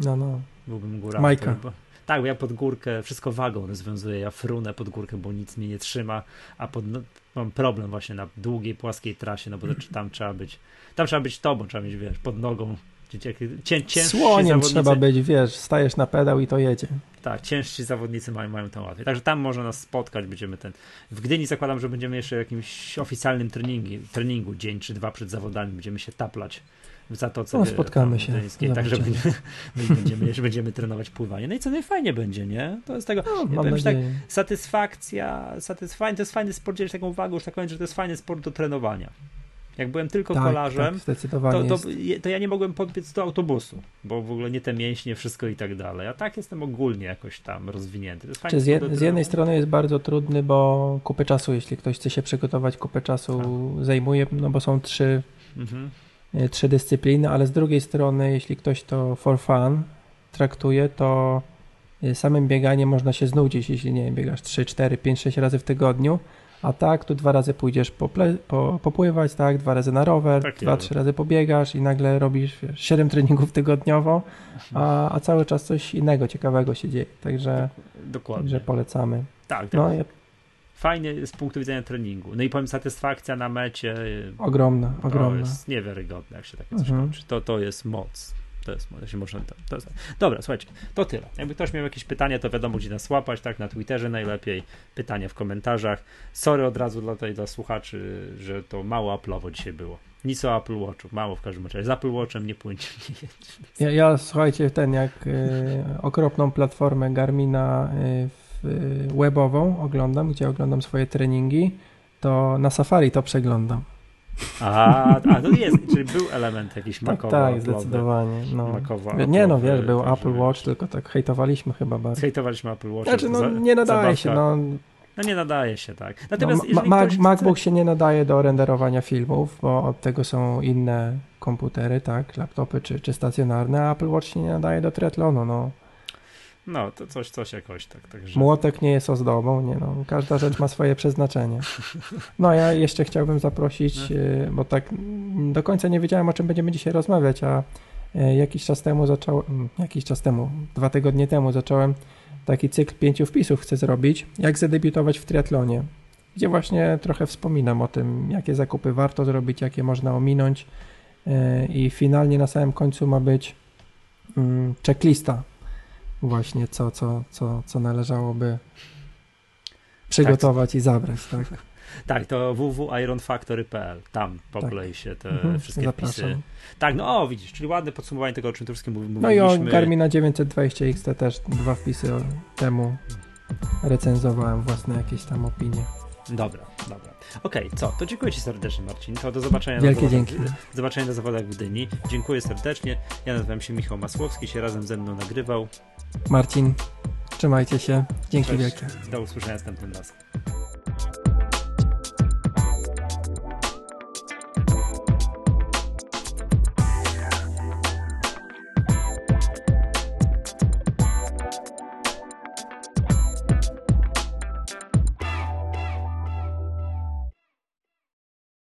No, no. Byłbym góralem. Majka. Bo, tak, bo ja pod górkę wszystko wagą rozwiązuję, ja frunę pod górkę, bo nic mnie nie trzyma, a pod, no, mam problem właśnie na długiej, płaskiej trasie, no bo to, tam trzeba być, tam trzeba być tobą, trzeba mieć, wiesz, pod nogą Cię, cię, Słoniem trzeba być, wiesz, stajesz na pedał i to jedzie. Tak, ciężsi zawodnicy mają, mają to łatwiej. Także tam można nas spotkać, będziemy ten. W Gdyni zakładam, że będziemy jeszcze w jakimś oficjalnym treningu, treningu dzień czy dwa przed zawodami, będziemy się taplać w Zatoce. No, spotkamy się. Także będziemy, będziemy, jeszcze będziemy trenować pływanie. No i co najfajnie będzie, nie? To jest tego, no, ja tak, satysfakcja, satysfakcja, to jest fajny sport, dzielić taką uwagę, już tak powiem, że to jest fajny sport do trenowania. Jak byłem tylko tak, kolarzem, tak, to, to, to, ja nie mogłem podbiec do autobusu, bo w ogóle nie te mięśnie, wszystko i tak dalej. A tak jestem ogólnie jakoś tam rozwinięty. z, je, z, jednej strony jest bardzo trudny, bo kupę czasu, jeśli ktoś chce się przygotować, kupę czasu tak. zajmuje, no bo są trzy, mhm. E, trzy dyscypliny, ale z drugiej strony, jeśli ktoś to for fun traktuje, to e, samym bieganiem można się znudzić, jeśli nie wiem, biegasz 3, 4, 5, 6 razy w tygodniu, a tak, tu dwa razy pójdziesz pople, po, popływać, tak, dwa razy na rower, tak dwa, trzy razy pobiegasz i nagle robisz wiesz, 7 treningów tygodniowo, a, a cały czas coś innego, ciekawego się dzieje. Także, Dokładnie. także polecamy. Tak, no, ja... fajnie z punktu widzenia treningu. No i powiem, satysfakcja na mecie. Ogromna, ogromna. To jest niewiarygodne, jak się takie coś mhm. kończy. To, to jest moc to jest, to się można, to, jest, dobra, słuchajcie, to tyle. Jakby ktoś miał jakieś pytania, to wiadomo, gdzie nas łapać, tak, na Twitterze najlepiej, pytania w komentarzach. Sorry od razu dla, tej, dla słuchaczy, że to mało Apple'owo dzisiaj było. Nic o Apple Watchu, mało w każdym razie. Z Apple Watchem nie płyńcie. Ja, ja słuchajcie, ten jak y, okropną platformę Garmina y, webową oglądam, gdzie oglądam swoje treningi, to na Safari to przeglądam. A, a to jest, czyli był element jakiś tak, makowy. Tak, zdecydowanie. No. Makowa, nie no, wiesz, był Apple Watch, tylko tak hejtowaliśmy chyba bardzo. Hejtowaliśmy Apple Watch. Znaczy, no nie nadaje się, no No nie nadaje się, tak. Natomiast no, ma. MacBook się nie nadaje do renderowania filmów, bo od tego są inne komputery, tak, laptopy czy, czy stacjonarne, a Apple Watch się nie nadaje do triatlonu, no. No, to coś, coś jakoś tak. Także... Młotek nie jest ozdobą, nie no. Każda rzecz ma swoje przeznaczenie. No, ja jeszcze chciałbym zaprosić, no. y, bo tak do końca nie wiedziałem, o czym będziemy dzisiaj rozmawiać, a y, jakiś czas temu zacząłem, mm, jakiś czas temu, dwa tygodnie temu zacząłem taki cykl pięciu wpisów chcę zrobić, jak zadebiutować w triatlonie, gdzie właśnie trochę wspominam o tym, jakie zakupy warto zrobić, jakie można ominąć y, i finalnie na samym końcu ma być mm, checklista właśnie co, co, co, co należałoby przygotować tak. i zabrać, tak? Tak, to www.ironfactory.pl. Tam poplej tak. się te mhm, wszystkie zapraszam. wpisy. Tak, no o, widzisz, czyli ładne podsumowanie tego, o czym tu wszystkim mówiliśmy. No i o Garmina 920 XT też dwa wpisy temu recenzowałem własne jakieś tam opinie. Dobra, dobra. Okej, okay, co? To dziękuję Ci serdecznie, Marcin. To do zobaczenia Wielkie na zawodach, dzięki. zobaczenia na zawodach w Gdyni. Dziękuję serdecznie. Ja nazywam się Michał Masłowski, się razem ze mną nagrywał. Marcin, trzymajcie się. Dzięki Cześć. wielkie. Do usłyszenia następnym razem.